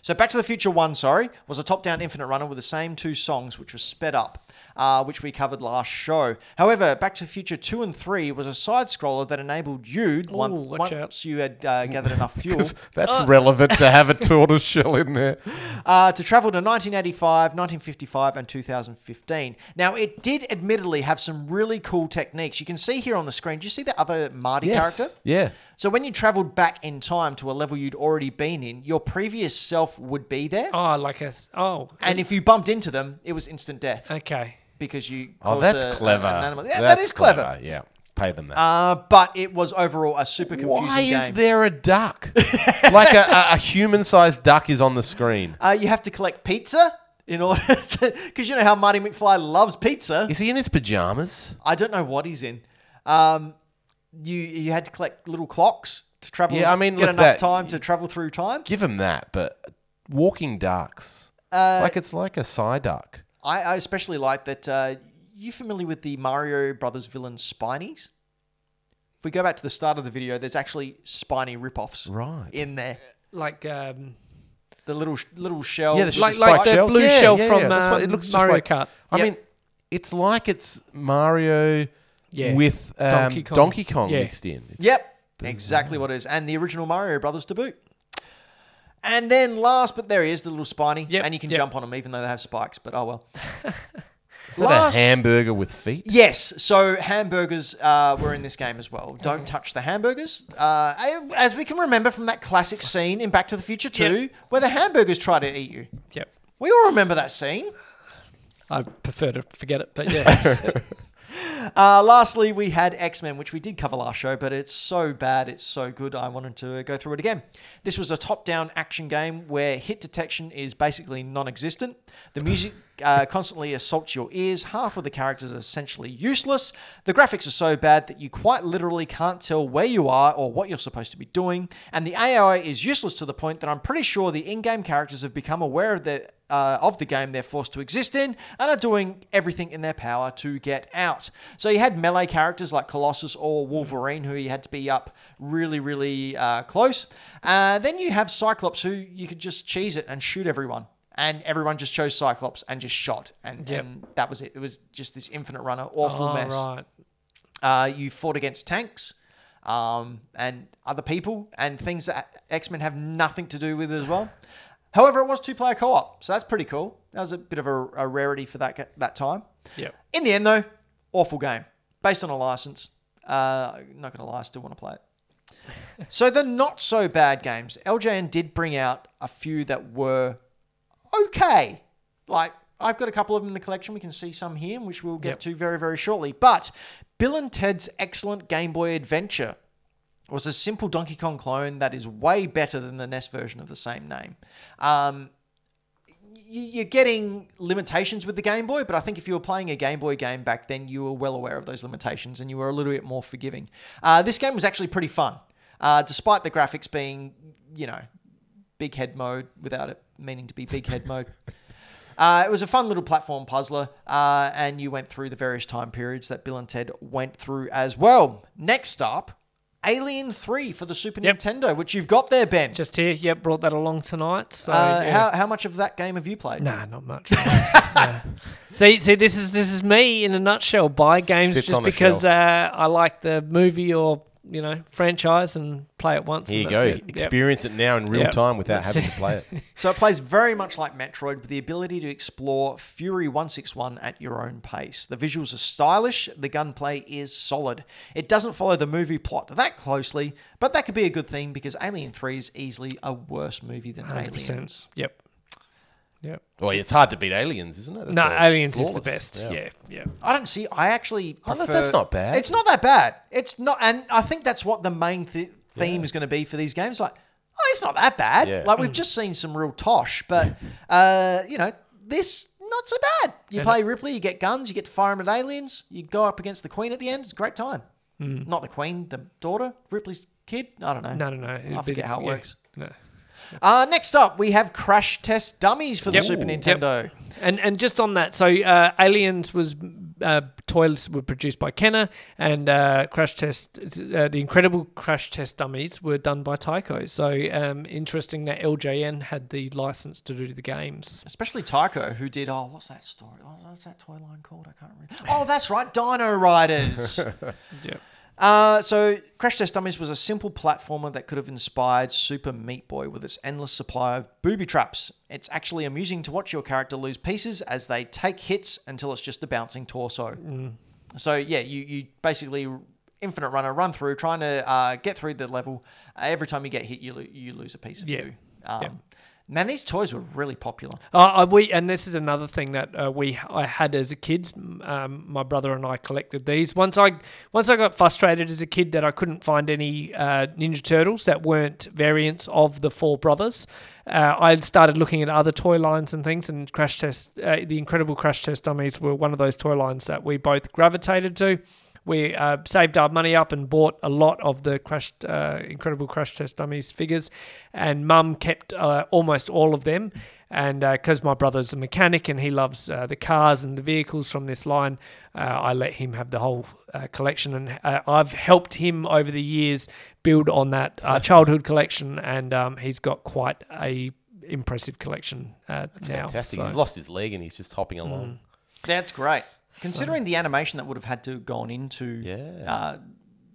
So Back to the Future 1, sorry, was a top-down infinite runner with the same two songs, which was sped up, uh, which we covered last show. However, Back to the Future 2 and 3 was a side-scroller that enabled you, one- watch once out. you had uh, gathered enough fuel, That's relevant to have a tortoise shell in there. uh, to travel to 1985, 1955, and 2015. Now, it did admittedly have some really cool techniques. You can see here on the screen. Do you see the other Marty character? Yeah. So when you traveled back in time to a level you'd already been in, your previous self would be there. Oh, like a. s- Oh. And if you bumped into them, it was instant death Okay. Because you. Oh, that's a- clever. an animal- Yeah, That's that is clever. Yeah. Pay them that. Uh, but it was overall a super confusing Why game. is there a duck? like a, a, a human-sized duck is on the screen. Uh, you have to collect pizza in order to, because you know how Marty McFly loves pizza. Is he in his pajamas? I don't know what he's in. Um, you you had to collect little clocks to travel. Yeah, I mean, get enough that- time to travel through time. Give them that, but walking ducks, Uh, like it's like a Psyduck. I, I especially like that. Uh, you familiar with the Mario Brothers villain Spinies? If we go back to the start of the video, there's actually Spiny ripoffs Right. in there. Like um, The little sh- little shell. Yeah, the like sh- like spike the shells. blue Yeah, shell yeah, from yeah, that's what- it um, looks just Mario like- Kart. I Yep. mean, it's like it's Mario Yeah. with um, Donkey Donkey Kong. Kong, Yeah. mixed in. It's- Yep, exactly what it is, and the original Mario Brothers to boot. And then last, but there he is, the little spiny, Yep, and you can yep. jump on them even though they have spikes. But oh well. Is that Last- a hamburger with feet? Yes, so hamburgers uh, were in this game as well. Don't touch the hamburgers. Uh, as we can remember from that classic scene in Back to the Future 2, Yep. where the hamburgers try to eat you. Yep. We all remember that scene. I prefer to forget it, but yeah. Uh, lastly, we had X Men, which we did cover last show, but it's so bad, it's so good, I wanted to go through it again. This was a top down action game where hit detection is basically non existent. The music uh, constantly assaults your ears. Half of the characters are essentially useless. The graphics are so bad that you quite literally can't tell where you are or what you're supposed to be doing. And the AI is useless to the point that I'm pretty sure the in game characters have become aware of their uh, of the game they're forced to exist in and are doing everything in their power to get out. So you had melee characters like Colossus or Wolverine who you had to be up really, really uh, close. Uh, then you have Cyclops who you could just cheese it and shoot everyone. And everyone just chose Cyclops and just shot. And, Yep. and that was it. It was just this infinite runner, awful oh, mess. right. Uh, you fought against tanks um, and other people and things that X Men have nothing to do with as well. However, it was two player co op, so that's pretty cool. That was a bit of a, a rarity for that that time. Yep. In the end, though, awful game based on a license. Uh, not gonna lie, I still want to play it. so the not so bad games, LJN did bring out a few that were okay. Like I've got a couple of them in the collection. We can see some here, which we'll get Yep. to very very shortly. But Bill and Ted's excellent Game Boy Adventure was a simple Donkey Kong clone that is way better than the NES version of the same name. Um, you're getting limitations with the Game Boy, but I think if you were playing a Game Boy game back then, you were well aware of those limitations and you were a little bit more forgiving. Uh, this game was actually pretty fun, uh, despite the graphics being, you know, big head mode without it meaning to be big head mode. Uh, it was a fun little platform puzzler, uh, and you went through the various time periods that Bill and Ted went through as well. Next up, Alien 3 for the Super Yep. Nintendo, which you've got there, Ben. Just here. Yep. Brought that along tonight. So uh, yeah. how, how much of that game have you played? Nah, not much. Yeah. See, see, this is this is me in a nutshell. Buy games Sits just because uh, I like the movie or you know franchise and play it once. Here you and go. that's it. Yep. Experience it now in real Yep. time without That's having it. to play it. So it plays very much like Metroid with the ability to explore Fury 161 at your own pace. The visuals are stylish, the gunplay is solid. It doesn't follow the movie plot that closely, but that could be a good thing because Alien 3 is easily a worse movie than 100%. Aliens. Yep. Yep. Well, it's hard to beat aliens, isn't it? That's No, a Aliens is the flawless. best. Yeah. Yeah. I don't see. I actually Oh, prefer. that- that's not bad. It's not that bad. It's not, and I think that's what the main th- theme is going to be for these games. Like, oh, it's not that bad. Yeah. Like we've just seen some real tosh, but uh, you know, this not so bad. You And- play Ripley, you get guns, you get to fire 'em at aliens, you go up against the Queen at the end. It's a great time. Not the Queen, the daughter, Ripley's kid. I don't know. No, no, no. it'd I be forget the- how it yeah. works. No. Uh, next up, we have Crash Test Dummies for the Yep. Super. Nintendo. And and just on that, so uh, Aliens was uh, toys were produced by Kenner, and uh, Crash Test, uh, the Incredible Crash Test Dummies were done by Tyco. So um, interesting that LJN had the license to do the games. Especially Tyco, who did, oh, what's that story? Oh, what's that toy line called? I can't remember. Oh, that's right, Dino Riders. Yeah. Uh, so, Crash Test Dummies was a simple platformer that could have inspired Super Meat Boy with its endless supply of booby traps. It's actually amusing to watch your character lose pieces as they take hits until it's just a bouncing torso. So, yeah, you, you basically infinite runner, run through, trying to uh, get through the level. Uh, every time you get hit, you, lo- you lose a piece of Yeah. you. Um, Yep. Man, these toys were really popular. Uh, we and this is another thing that uh, we I had as a kid. Um, my brother and I collected these. Once I once I got frustrated as a kid that I couldn't find any uh, Ninja Turtles that weren't variants of the four brothers. Uh, I started looking at other toy lines and things, and Crash Test, uh, the Incredible Crash Test Dummies were one of those toy lines that we both gravitated to. We uh, saved our money up and bought a lot of the crushed, uh, incredible crash test dummies figures, and Mum kept uh, almost all of them. And because my brother's a mechanic and he loves uh, the cars and the vehicles from this line, uh, I let him have the whole uh, collection. And uh, I've helped him over the years build on that uh, childhood collection, and um, he's got quite a impressive collection uh, now. Fantastic. so- He's lost his leg and he's just hopping along. That's great. Considering the animation that would have had to have gone into Yeah. uh,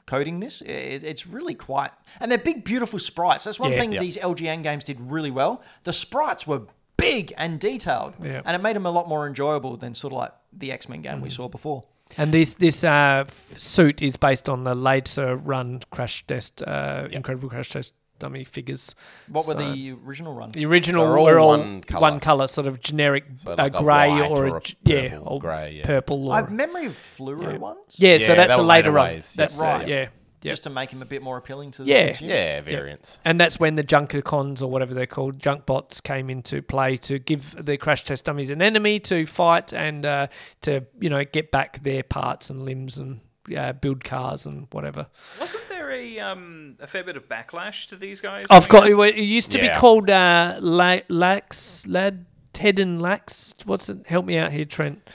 coding this, it, it's really quite. And they're big, beautiful sprites. That's one Yeah. thing Yeah. these LJN games did really well. The sprites were big and detailed, Yeah. and it made them a lot more enjoyable than sort of like the X Men game we saw before. And this this uh, suit is based on the later run Crash Test, uh, Incredible Crash Test dummy figures. What were the original ones? The original They're all were all one one colour. colour, sort of generic So uh, like a grey white or, or a, a j- yeah, purple, or grey, yeah. purple I have memory of fluoro ones. yeah. So that's they the were later later run. waves. That's Yes, Right. Yeah. Yeah. Just to make him a bit more appealing to the Yeah. consumer. Yeah, variants. And that's when the Junkercons or whatever they're called, junk bots, came into play to give the crash test dummies an enemy to fight and uh, to you know get back their parts and limbs and uh, build cars and whatever. Wasn't there a um a fair bit of backlash to these guys? I've got out? it used to Yeah. be called uh, La- Lax Lad Ted and Lax. What's it? Help me out here, Trent.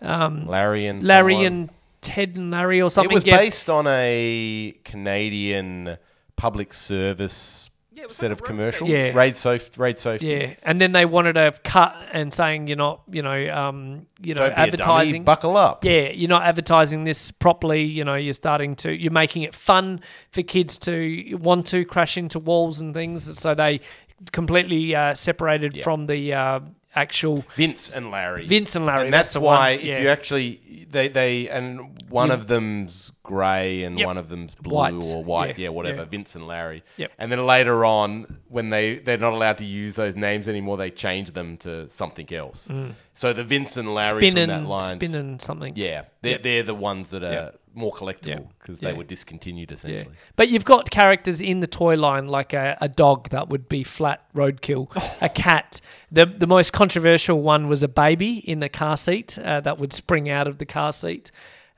Larry and Larry someone. and Ted and Larry or something. It was yeah. based on a Canadian public service Yeah, set like of a road commercials. Yeah. Raid Sof- Raid Safety. Yeah, and then they wanted a cut and saying you're not, you know, um, you know, Don't be a dummy, advertising. buckle up. yeah, you're not advertising this properly. You know, you're starting to, you're making it fun for kids to want to crash into walls and things. So they completely uh, separated from the uh, actual Vince and Larry. Vince and Larry. and that's, the why one. if yeah. you actually they they and one You- of them's grey and Yep. one of them's blue White. or white, Yeah, yeah, whatever. yeah. Vince and Larry. Yep. And then later on, when they they're not allowed to use those names anymore, they change them to something else. Mm. So the Vince and Larry spin from that line. spin and something. Yeah, they're Yep. they're the ones that are. More collectible because Yeah. they were discontinued Yeah. essentially. But you've got characters in the toy line like a, a dog that would be flat roadkill, a cat. The the most controversial one was a baby in the car seat uh, that would spring out of the car seat.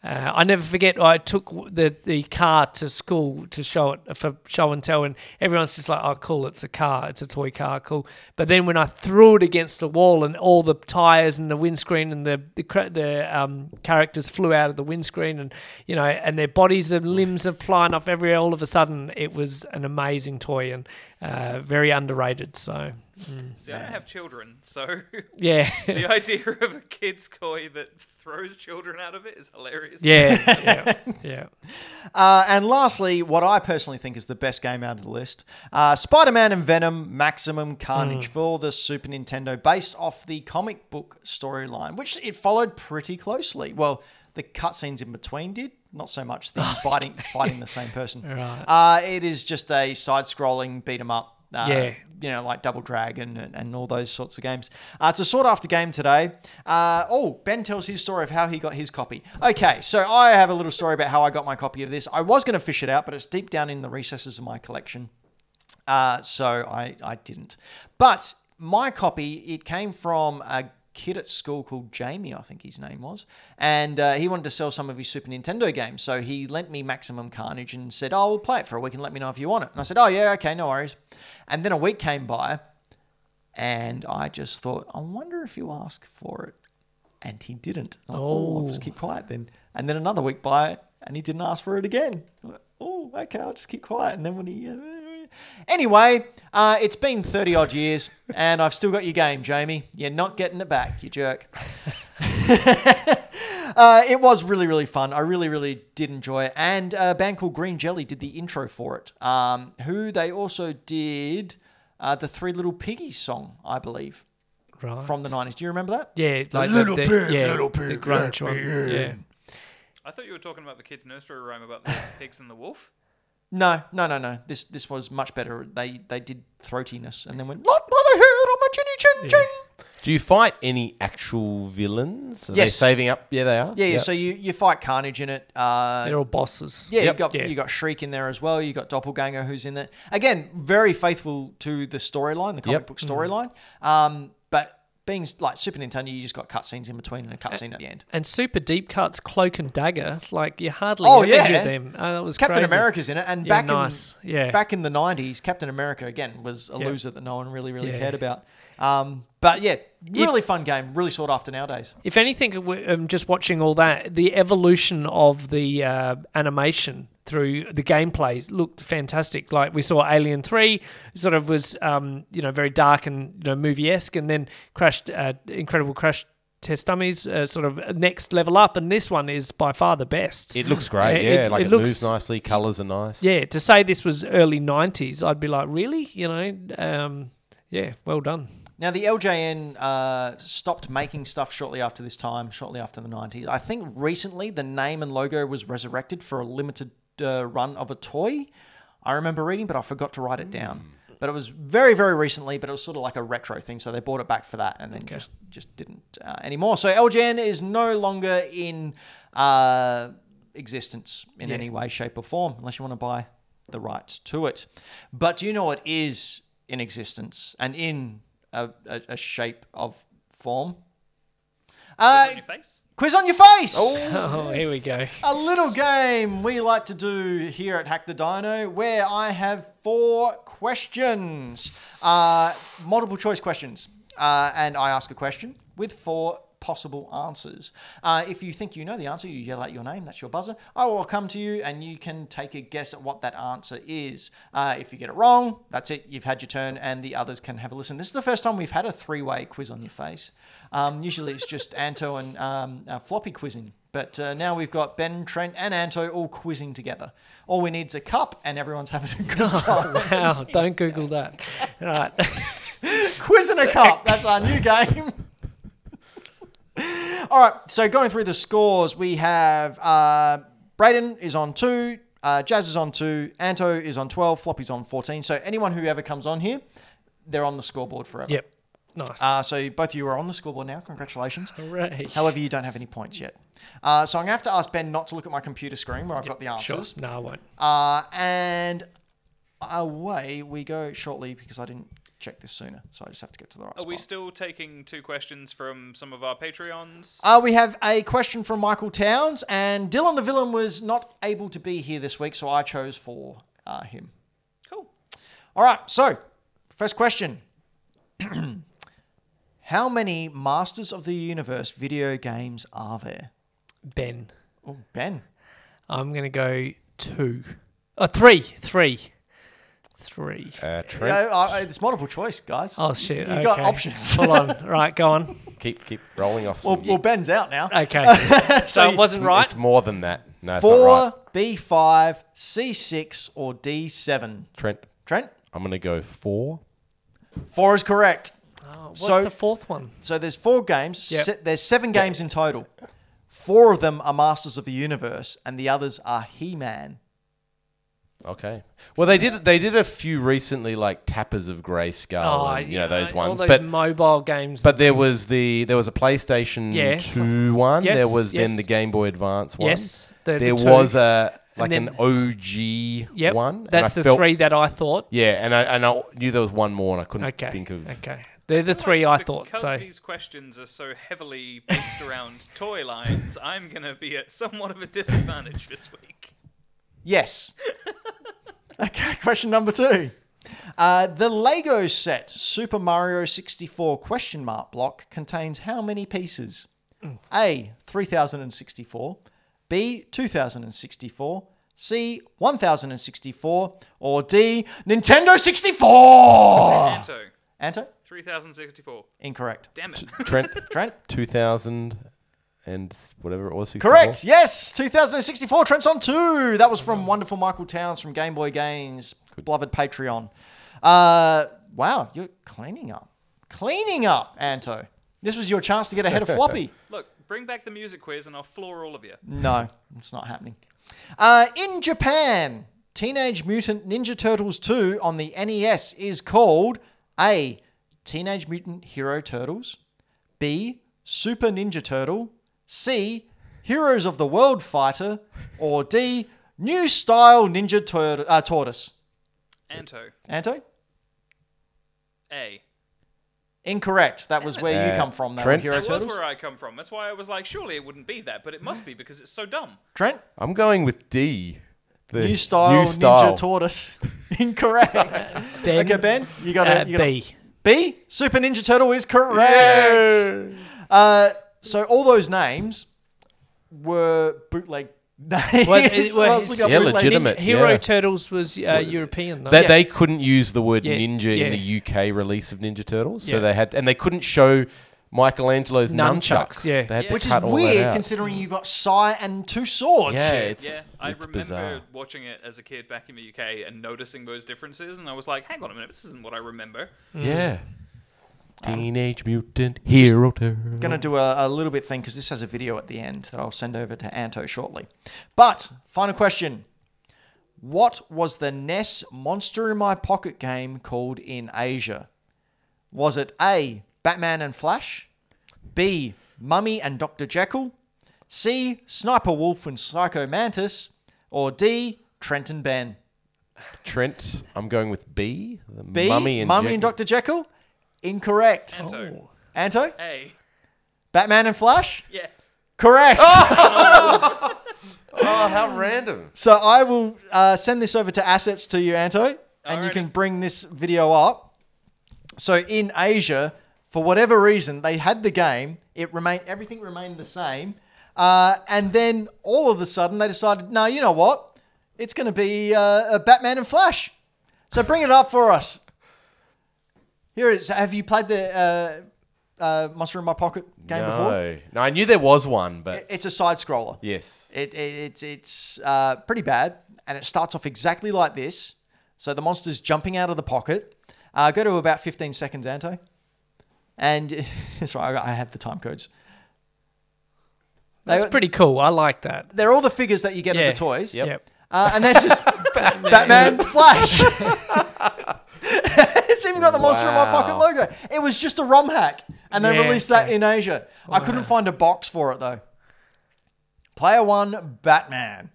Uh, I never forget. I took the, the car to school to show it for show and tell, and everyone's just like, "Oh, cool! It's a car. It's a toy car. Cool." But then when I threw it against the wall, and all the tires and the windscreen and the the, the um, characters flew out of the windscreen, and you know, and their bodies and limbs are flying off everywhere. All of a sudden, it was an amazing toy and uh, very underrated. So, See, I don't have children, so yeah, the idea of a kid's toy that throws children out of it is hilarious. yeah, yeah, yeah. Uh, and lastly, what I personally think is the best game out of the list uh, Spider Man and Venom Maximum Carnage for the Super Nintendo, based off the comic book storyline, which it followed pretty closely. Well, the cutscenes in between did, not so much the fighting, fighting the same person. Right. Uh, it is just a side scrolling beat 'em up. Uh, Yeah. You know, like Double Dragon and, and all those sorts of games. Uh, it's a sought after game today. Uh, oh, Ben tells his story of how he got his copy. Okay, so I have a little story about how I got my copy of this. I was going to fish it out, but it's deep down in the recesses of my collection. Uh, so I, I didn't. But my copy, it came from a kid at school called Jamie, I think his name was. And uh, he wanted to sell some of his Super Nintendo games. So he lent me Maximum Carnage and said, Oh, we'll play it for a week and let me know if you want it. And I said, Oh, yeah, okay, no worries. And then a week came by and I just thought, I wonder if you ask for it. And he didn't. Like, oh, I'll just Oh. keep quiet then. And then another week by, and he didn't ask for it again. Like, Oh, okay, I'll just keep quiet. And then when he, uh, anyway, uh, it's been thirty odd years, and I've still got your game, Jamie. You're not getting it back, you jerk. uh, it was really, really fun. I really, really did enjoy it. And a band called Green Jelly did the intro for it. Um, who they also did uh, the Three Little Piggies song, I believe, Right. from the nineties. Do you remember that? yeah, like little the, the, pig, yeah, little the pig, grunge let one. Yeah. I thought you were talking about the kids' nursery rhyme about the pigs and the wolf. No, no, no, no. This this was much better. They they did throatiness and then went lot what I heard on my chinny chin chin. Do you fight any actual villains? Are they Yes. saving up? Yeah, they are. Yeah, yeah. Yep. So you, you fight Carnage in it. Uh, They're all bosses. yeah, Yep. you got Yeah. you got Shriek in there as well. You got Doppelganger who's in it. Again, very faithful to the storyline, the comic Yep. book storyline. Um, but being like Super Nintendo, you just got cutscenes in between and a cutscene at the end. And Super Deep Cuts Cloak and Dagger, like you hardly Oh, ever yeah. hear them. Uh, that was Captain crazy. America's in it, and Yeah, back nice. in Yeah. back in the nineties, Captain America again was a Yeah. loser that no one really really cared about. Um, but yeah, really fun game, really sought after nowadays. If anything, um, just watching all that, the evolution of the uh, animation through the gameplays looked fantastic. Like we saw Alien Three, sort of was um, you know very dark and you know movie esque, and then Crashed, uh, Incredible Crash Test Dummies, uh, sort of next level up, and this one is by far the best. It looks great. Yeah, Yeah, it- like it it, looks- moves nicely. Colors are nice. yeah, to say this was early '90s, I'd be like, really, you know, um, yeah, well done. Now the LJN uh, stopped making stuff shortly after this time, shortly after the nineties. I think recently the name and logo was resurrected for a limited uh, run of a toy. I remember reading, but I forgot to write it down. But it was very, very recently. But it was sort of like a retro thing, so they brought it back for that, and then just just didn't uh, anymore. So LJN is no longer in uh, existence in Yeah. any way, shape, or form, unless you want to buy the rights to it. But do you know what is in existence and in a, a, a shape of form? Uh, on your face. quiz on your face. Oh, here we go. A little game we like to do here at Hack the Dino where I have four questions, uh, multiple choice questions, uh, and I ask a question with four possible answers. Uh, if you think you know the answer, you yell out your name, that's your buzzer. I will come to you and you can take a guess at what that answer is. Uh, if you get it wrong, that's it, you've had your turn, and the others can have a listen. This is the first time we've had a three way quiz on your face. Um, usually it's just Anto and um, uh, Floppy quizzing. But uh, now we've got Ben, Trent, and Anto all quizzing together. All we need is a cup, and everyone's having a good time. Wow, don't Google that. Right. Quiz in a cup. That's our new game. All right. So going through the scores, we have uh, Braden is on two, uh, Jazz is on two, Anto is on twelve, Floppy's on fourteen. So anyone who ever comes on here, they're on the scoreboard forever. Yep. Nice. Uh, so both of you are on the scoreboard now. Congratulations. Hooray. However, you don't have any points yet. Uh, so I'm gonna have to ask Ben not to look at my computer screen where I've got the Sure. answers. No, I won't. Uh, and away we go shortly because I didn't check this sooner, so I just have to get to the right Are we still taking two questions from some of our Patreons? Uh, we have a question from Michael Towns, and Dylan the villain was not able to be here this week, so I chose for uh, him. cool. All right, so first question. How many Masters of the Universe video games are there? Ben. Oh, Ben. I'm going to go two. Oh, three. Three. Three. Uh, Trent, Yeah, uh, it's multiple choice, guys. Oh, shit. You okay. got options. Hold on. Right, go on. keep keep rolling off. Well, some well, ye- Ben's out now. Okay. so you- it wasn't right? It's more than that. No, it's Four, not right. B5, C6, or D7? Trent, Trent? I'm gonna go four. Four is correct. Oh, what's So- the fourth one? So there's four games. Yep. Se- there's seven games in total. Four of them are Masters of the Universe, and the others are He-Man. Okay. Well, they did they did a few recently, like Tappers of Grayskull, Oh, and, you know those all ones. those but mobile games. but there was the there was a PlayStation Yeah. Two one. Yes, there was yes. then the Game Boy Advance one. yes, the, the There two. was a like then- an OG yep, one. That's the felt- three that I thought. Yeah, and I and I knew there was one more, and I couldn't Okay. think of. Okay. They're the three I thought. Because So these questions are so heavily based around toy lines, I'm going to be at somewhat of a disadvantage this week. Yes. okay, question number two. Uh, the Lego set Super Mario 64 question mark block contains how many pieces? A. 3064, B. 2064, C. 1064, or D. Nintendo 64? Anto, Anto? 3064. Incorrect. Damn it. Trent, Trent? two thousand and whatever it was. 64? Correct. Yes, 2064. Trent's on two. That was from wonderful Michael Towns from Game Boy Games, beloved Patreon. Uh, wow, you're cleaning up, cleaning up, Anto. This was your chance to get ahead of Floppy. Look, bring back the music quiz and I'll floor all of you. No, it's not happening. Uh, in Japan, Teenage Mutant Ninja Turtles 2 on the NES is called A. Teenage Mutant Hero Turtles, B. Super Ninja Turtle, C. Heroes of the World Fighter, or D. New Style Ninja Tur- uh, Tortoise. Anto, Anto? A. Incorrect. That was where you Uh, come from, though, Trent? Hero That was Turtles. where I come from. That's why I was like, surely it wouldn't be that, but it must be because it's so dumb. Trent, I'm going with D. The new style, new style. Ninja Tortoise. Incorrect. Ben, okay, Ben, you got uh, to you gotta- B. B. Super Ninja Turtle is correct. Uh, so all those names were bootleg names. Well, it- well, I was looking up Yeah, bootleg- legitimate. Hero yeah. Turtles was uh, European though. They, Yeah. they couldn't use the word Yeah, ninja yeah. in the UK release of Ninja Turtles, Yeah. so they had, and they couldn't show Michelangelo's nunchucks. Nunchucks, yeah. they had Yeah. to Which is cut all that weird out. considering you've got Sai and two swords. Yeah, it's Yeah, I it's remember bizarre. watching it as a kid back in the UK and noticing those differences, and I was like, hang on a minute, this isn't what I remember. Yeah. Teenage Mutant Hero Turtle. Going to do a, a little bit thing because this has a video at the end that I'll send over to Anto shortly. But, final question. What was the NES Monster in My Pocket game called in Asia? Was it A. Batman and Flash? B. Mummy and Dr. Jekyll? C. Sniper Wolf and Psycho Mantis? Or D. Trent and Ben? Trent, I'm going with B. The B. Mummy and Mummy and Dr. Jekyll? Incorrect. Anto. Anto? A. Batman and Flash? Yes. Correct. Oh, how random. So I will uh, send this over to assets to you, Anto, and you can bring this video up. So in Asia, for whatever reason, they had the game. It remained everything remained the same, uh, and then all of a sudden they decided, no, you know what? It's going to be uh, a Batman and Flash. So bring it up for us. Here it is. Have you played the uh, uh, Monster in My Pocket game before? no. no, I knew there was one, but It's a side scroller. yes. It, it, it's it's uh, pretty bad, and it starts off exactly like this. So the monster's jumping out of the pocket. Uh, go to about 15 seconds, Anto. And that's right, I I have the time codes. That's They- pretty cool. I like that. They're all the figures that you get Yeah. at the toys. Yep. Yep. Uh, and that's just Batman, Flash. it's even got the Monster in My Pocket logo. It was just a ROM hack, and they Yeah, released that okay. in Asia. I couldn't find a box for it though. Player one, Batman.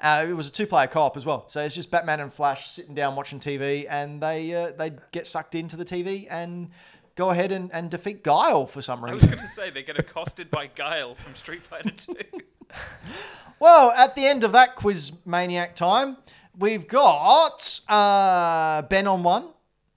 Uh, it was a two-player co-op as well, so it's just Batman and Flash sitting down watching TV, and they uh, they get sucked into the TV and go ahead and, and defeat Guile for some reason. I was reason. going to say they get accosted by Guile from Street Fighter 2. Well, at the end of that quiz maniac time, we've got uh, Ben on one,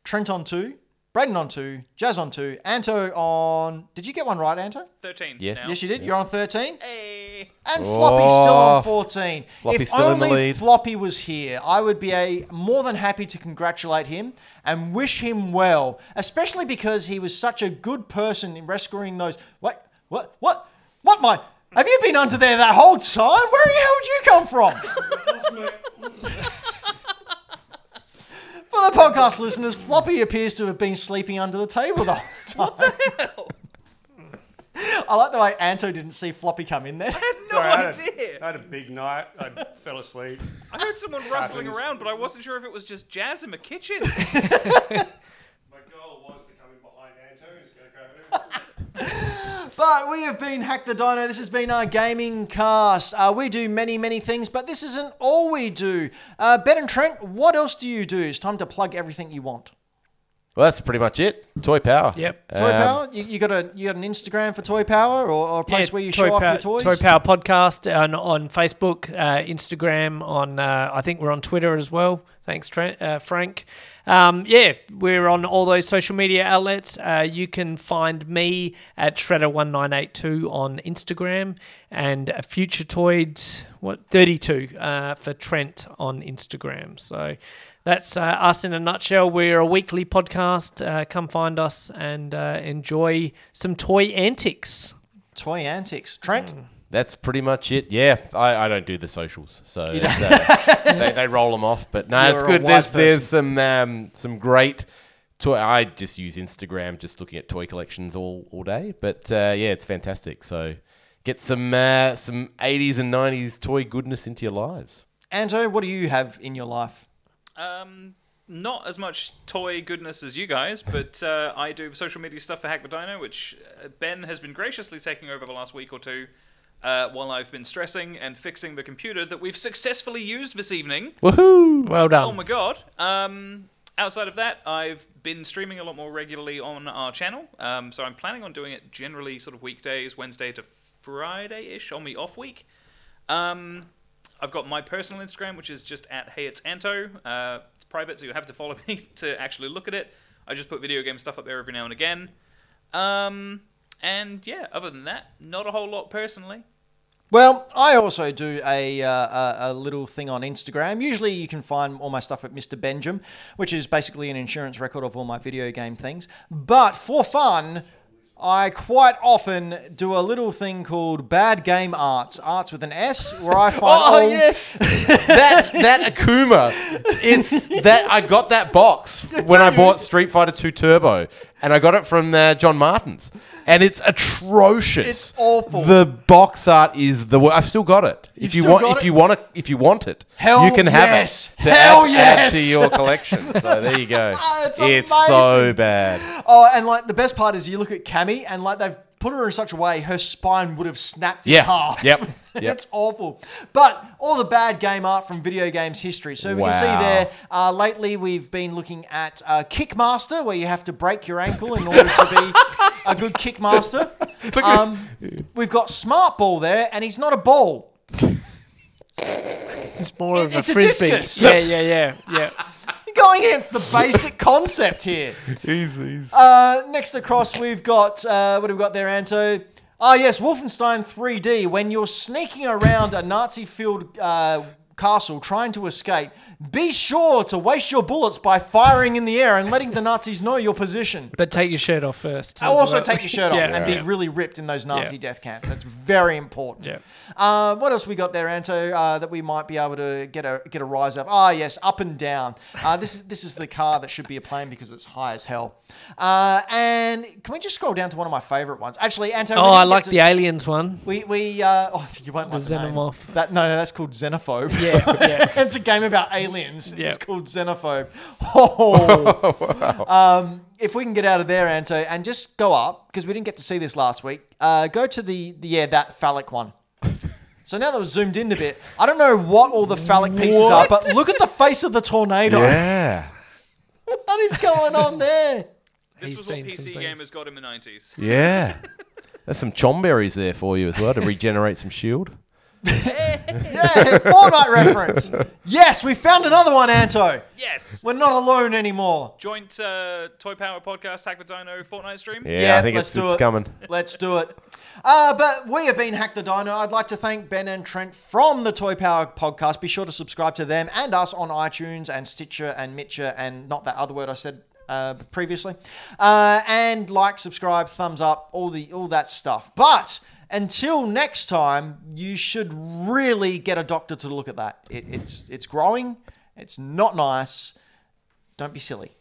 Trent on two, Braden on two, Jazz on two, Anto on. Did you get one right, Anto? 13. Yes. Now. Yes, you did. You're on 13. Hey. And Floppy's still on Oh. 14. Floppy's if still in the only lead. Floppy was here, I would be a more than happy to congratulate him and wish him well, especially because he was such a good person in rescuing those. What? What? What? What? My? Have you been under there that whole time? Where the hell did you come from? For the podcast listeners, Floppy appears to have been sleeping under the table the whole time. I like the way Anto didn't see Floppy come in there. No Sorry, I, had idea. a, I had a big night. I fell asleep. I heard someone rustling Happens. around, but I wasn't sure if it was just Jazz in the kitchen. My goal was to come in behind Anto and just go, go But we have been Hack the Dino. This has been our gaming cast. Uh, we do many, many things, but this isn't all we do. Uh, ben and Trent, what else do you do? It's time to plug everything you want. Well, that's pretty much it. Toy Power. Yep. Toy Um, Power, you, you got a you got an Instagram for Toy Power or, or a place where you show off your toys? Toy Power Podcast on, on Facebook, uh, Instagram, on uh, I think we're on Twitter as well. Thanks, Trent, uh, Frank. Um, yeah, we're on all those social media outlets. Uh, you can find me at Shredder1982 on Instagram and uh, Future Toys, what, 32 uh, for Trent on Instagram. So that's uh, us in a nutshell. We're a weekly podcast. Uh, come find us and uh, enjoy some toy antics. Toy Antics. Trent, Mm. That's pretty much it. Yeah, I, I don't do the socials, so uh, they, they roll them off. But no, You're it's good. There's person. there's some um, some great toy. I just use Instagram, just looking at toy collections all all day. But uh, yeah, it's fantastic. So get some uh, some 80s and 90s toy goodness into your lives. Anto, what do you have in your life? Um, not as much toy goodness as you guys, but uh, I do social media stuff for Hack the Dino, which uh, Ben has been graciously taking over the last week or two. Uh, while I've been stressing and fixing the computer that we've successfully used this evening. Woohoo! Well done. Oh my god. Um, outside of that, I've been streaming a lot more regularly on our channel. Um, so I'm planning on doing it generally sort of weekdays, Wednesday to Friday ish on the off week. Um, I've got my personal Instagram, which is just at Hey It's Anto. Uh, it's private, so you have to follow me to actually look at it. I just put video game stuff up there every now and again. Um, and yeah, other than that, not a whole lot personally. Well, I also do a, uh, a, a little thing on Instagram. Usually you can find all my stuff at Mr. Benjamin, which is basically an insurance record of all my video game things. But for fun, I quite often do a little thing called Bad Game Arts, arts with an S, where I find Oh all- yes, that that Akuma. It's that I got that box when I bought Street Fighter Two Turbo, and I got it from uh, John Martin's, and it's atrocious. It's awful. The box art is the. wor- I've still got it. You've if you still want, got if it? you want it, if you want it, Hell you can have yes. it. To Hell add, yes. add to your collection. So there you go. It's it's so bad. Oh, and like the best part is you look at Cammy and like they've put her in such a way her spine would have snapped in Yeah. half. Yep. Yep. it's awful. But all the bad game art from video games history. So we can see there. Uh, lately, we've been looking at uh, Kickmaster, where you have to break your ankle in order to be a good Kickmaster. Um, we've got Smart Ball there, and he's not a ball. It's more of It- a it's a frisbee. discus. Yeah, yeah, yeah, yeah. You're going against the basic concept here. Easy. Uh, next across, we've got uh, what have we got there, Anto? Ah, yes, Wolfenstein 3D. When you're sneaking around a Nazi-filled uh, castle trying to escape, be sure to waste your bullets by firing in the air and letting the Nazis know your position. But take your shirt off first. I'll also take your shirt off Yeah. and be really ripped in those Nazi Yeah. death camps. That's very important. Yeah. Uh, what else we got there, Anto? Uh, that we might be able to get a get a rise of. Ah, yes, up and down. Uh, this is this is the car that should be a plane because it's high as hell. Uh, and can we just scroll down to one of my favorite ones? Actually, Anto. Oh, I like to- the aliens one. We we uh, oh, you won't like the name. Xenomorph. That no, no, that's called Xenophobe. Yeah, yeah. it's a game about aliens. Yeah. It's called Xenophobe. Oh. um, if we can get out of there, Anto, and just go up because we didn't get to see this last week. Uh, go to the, the yeah that phallic one. So now that we've zoomed in a bit, I don't know what all the phallic pieces are, but look at the face of the tornado. Yeah. What is going on there? This He's was what seen some PC things. gamers got in the 90s. Yeah. There's some chomberries there for you as well to regenerate some shield. Yeah, Fortnite reference. Yes, we found another one, Anto. Yes! We're not alone anymore. Joint uh, Toy Power Podcast, Hack the Dino Fortnite stream. Yeah, Yeah, I think let's it's, do it's it. coming. Let's do it. Uh, but we have been Hack the Dino. I'd like to thank Ben and Trent from the Toy Power podcast. Be sure to subscribe to them and us on iTunes and Stitcher and Mitcher and not that other word I said uh, previously. Uh, and like, subscribe, thumbs up, all the all that stuff. But until next time, you should really get a doctor to look at that. It, it's it's growing. It's not nice. Don't be silly.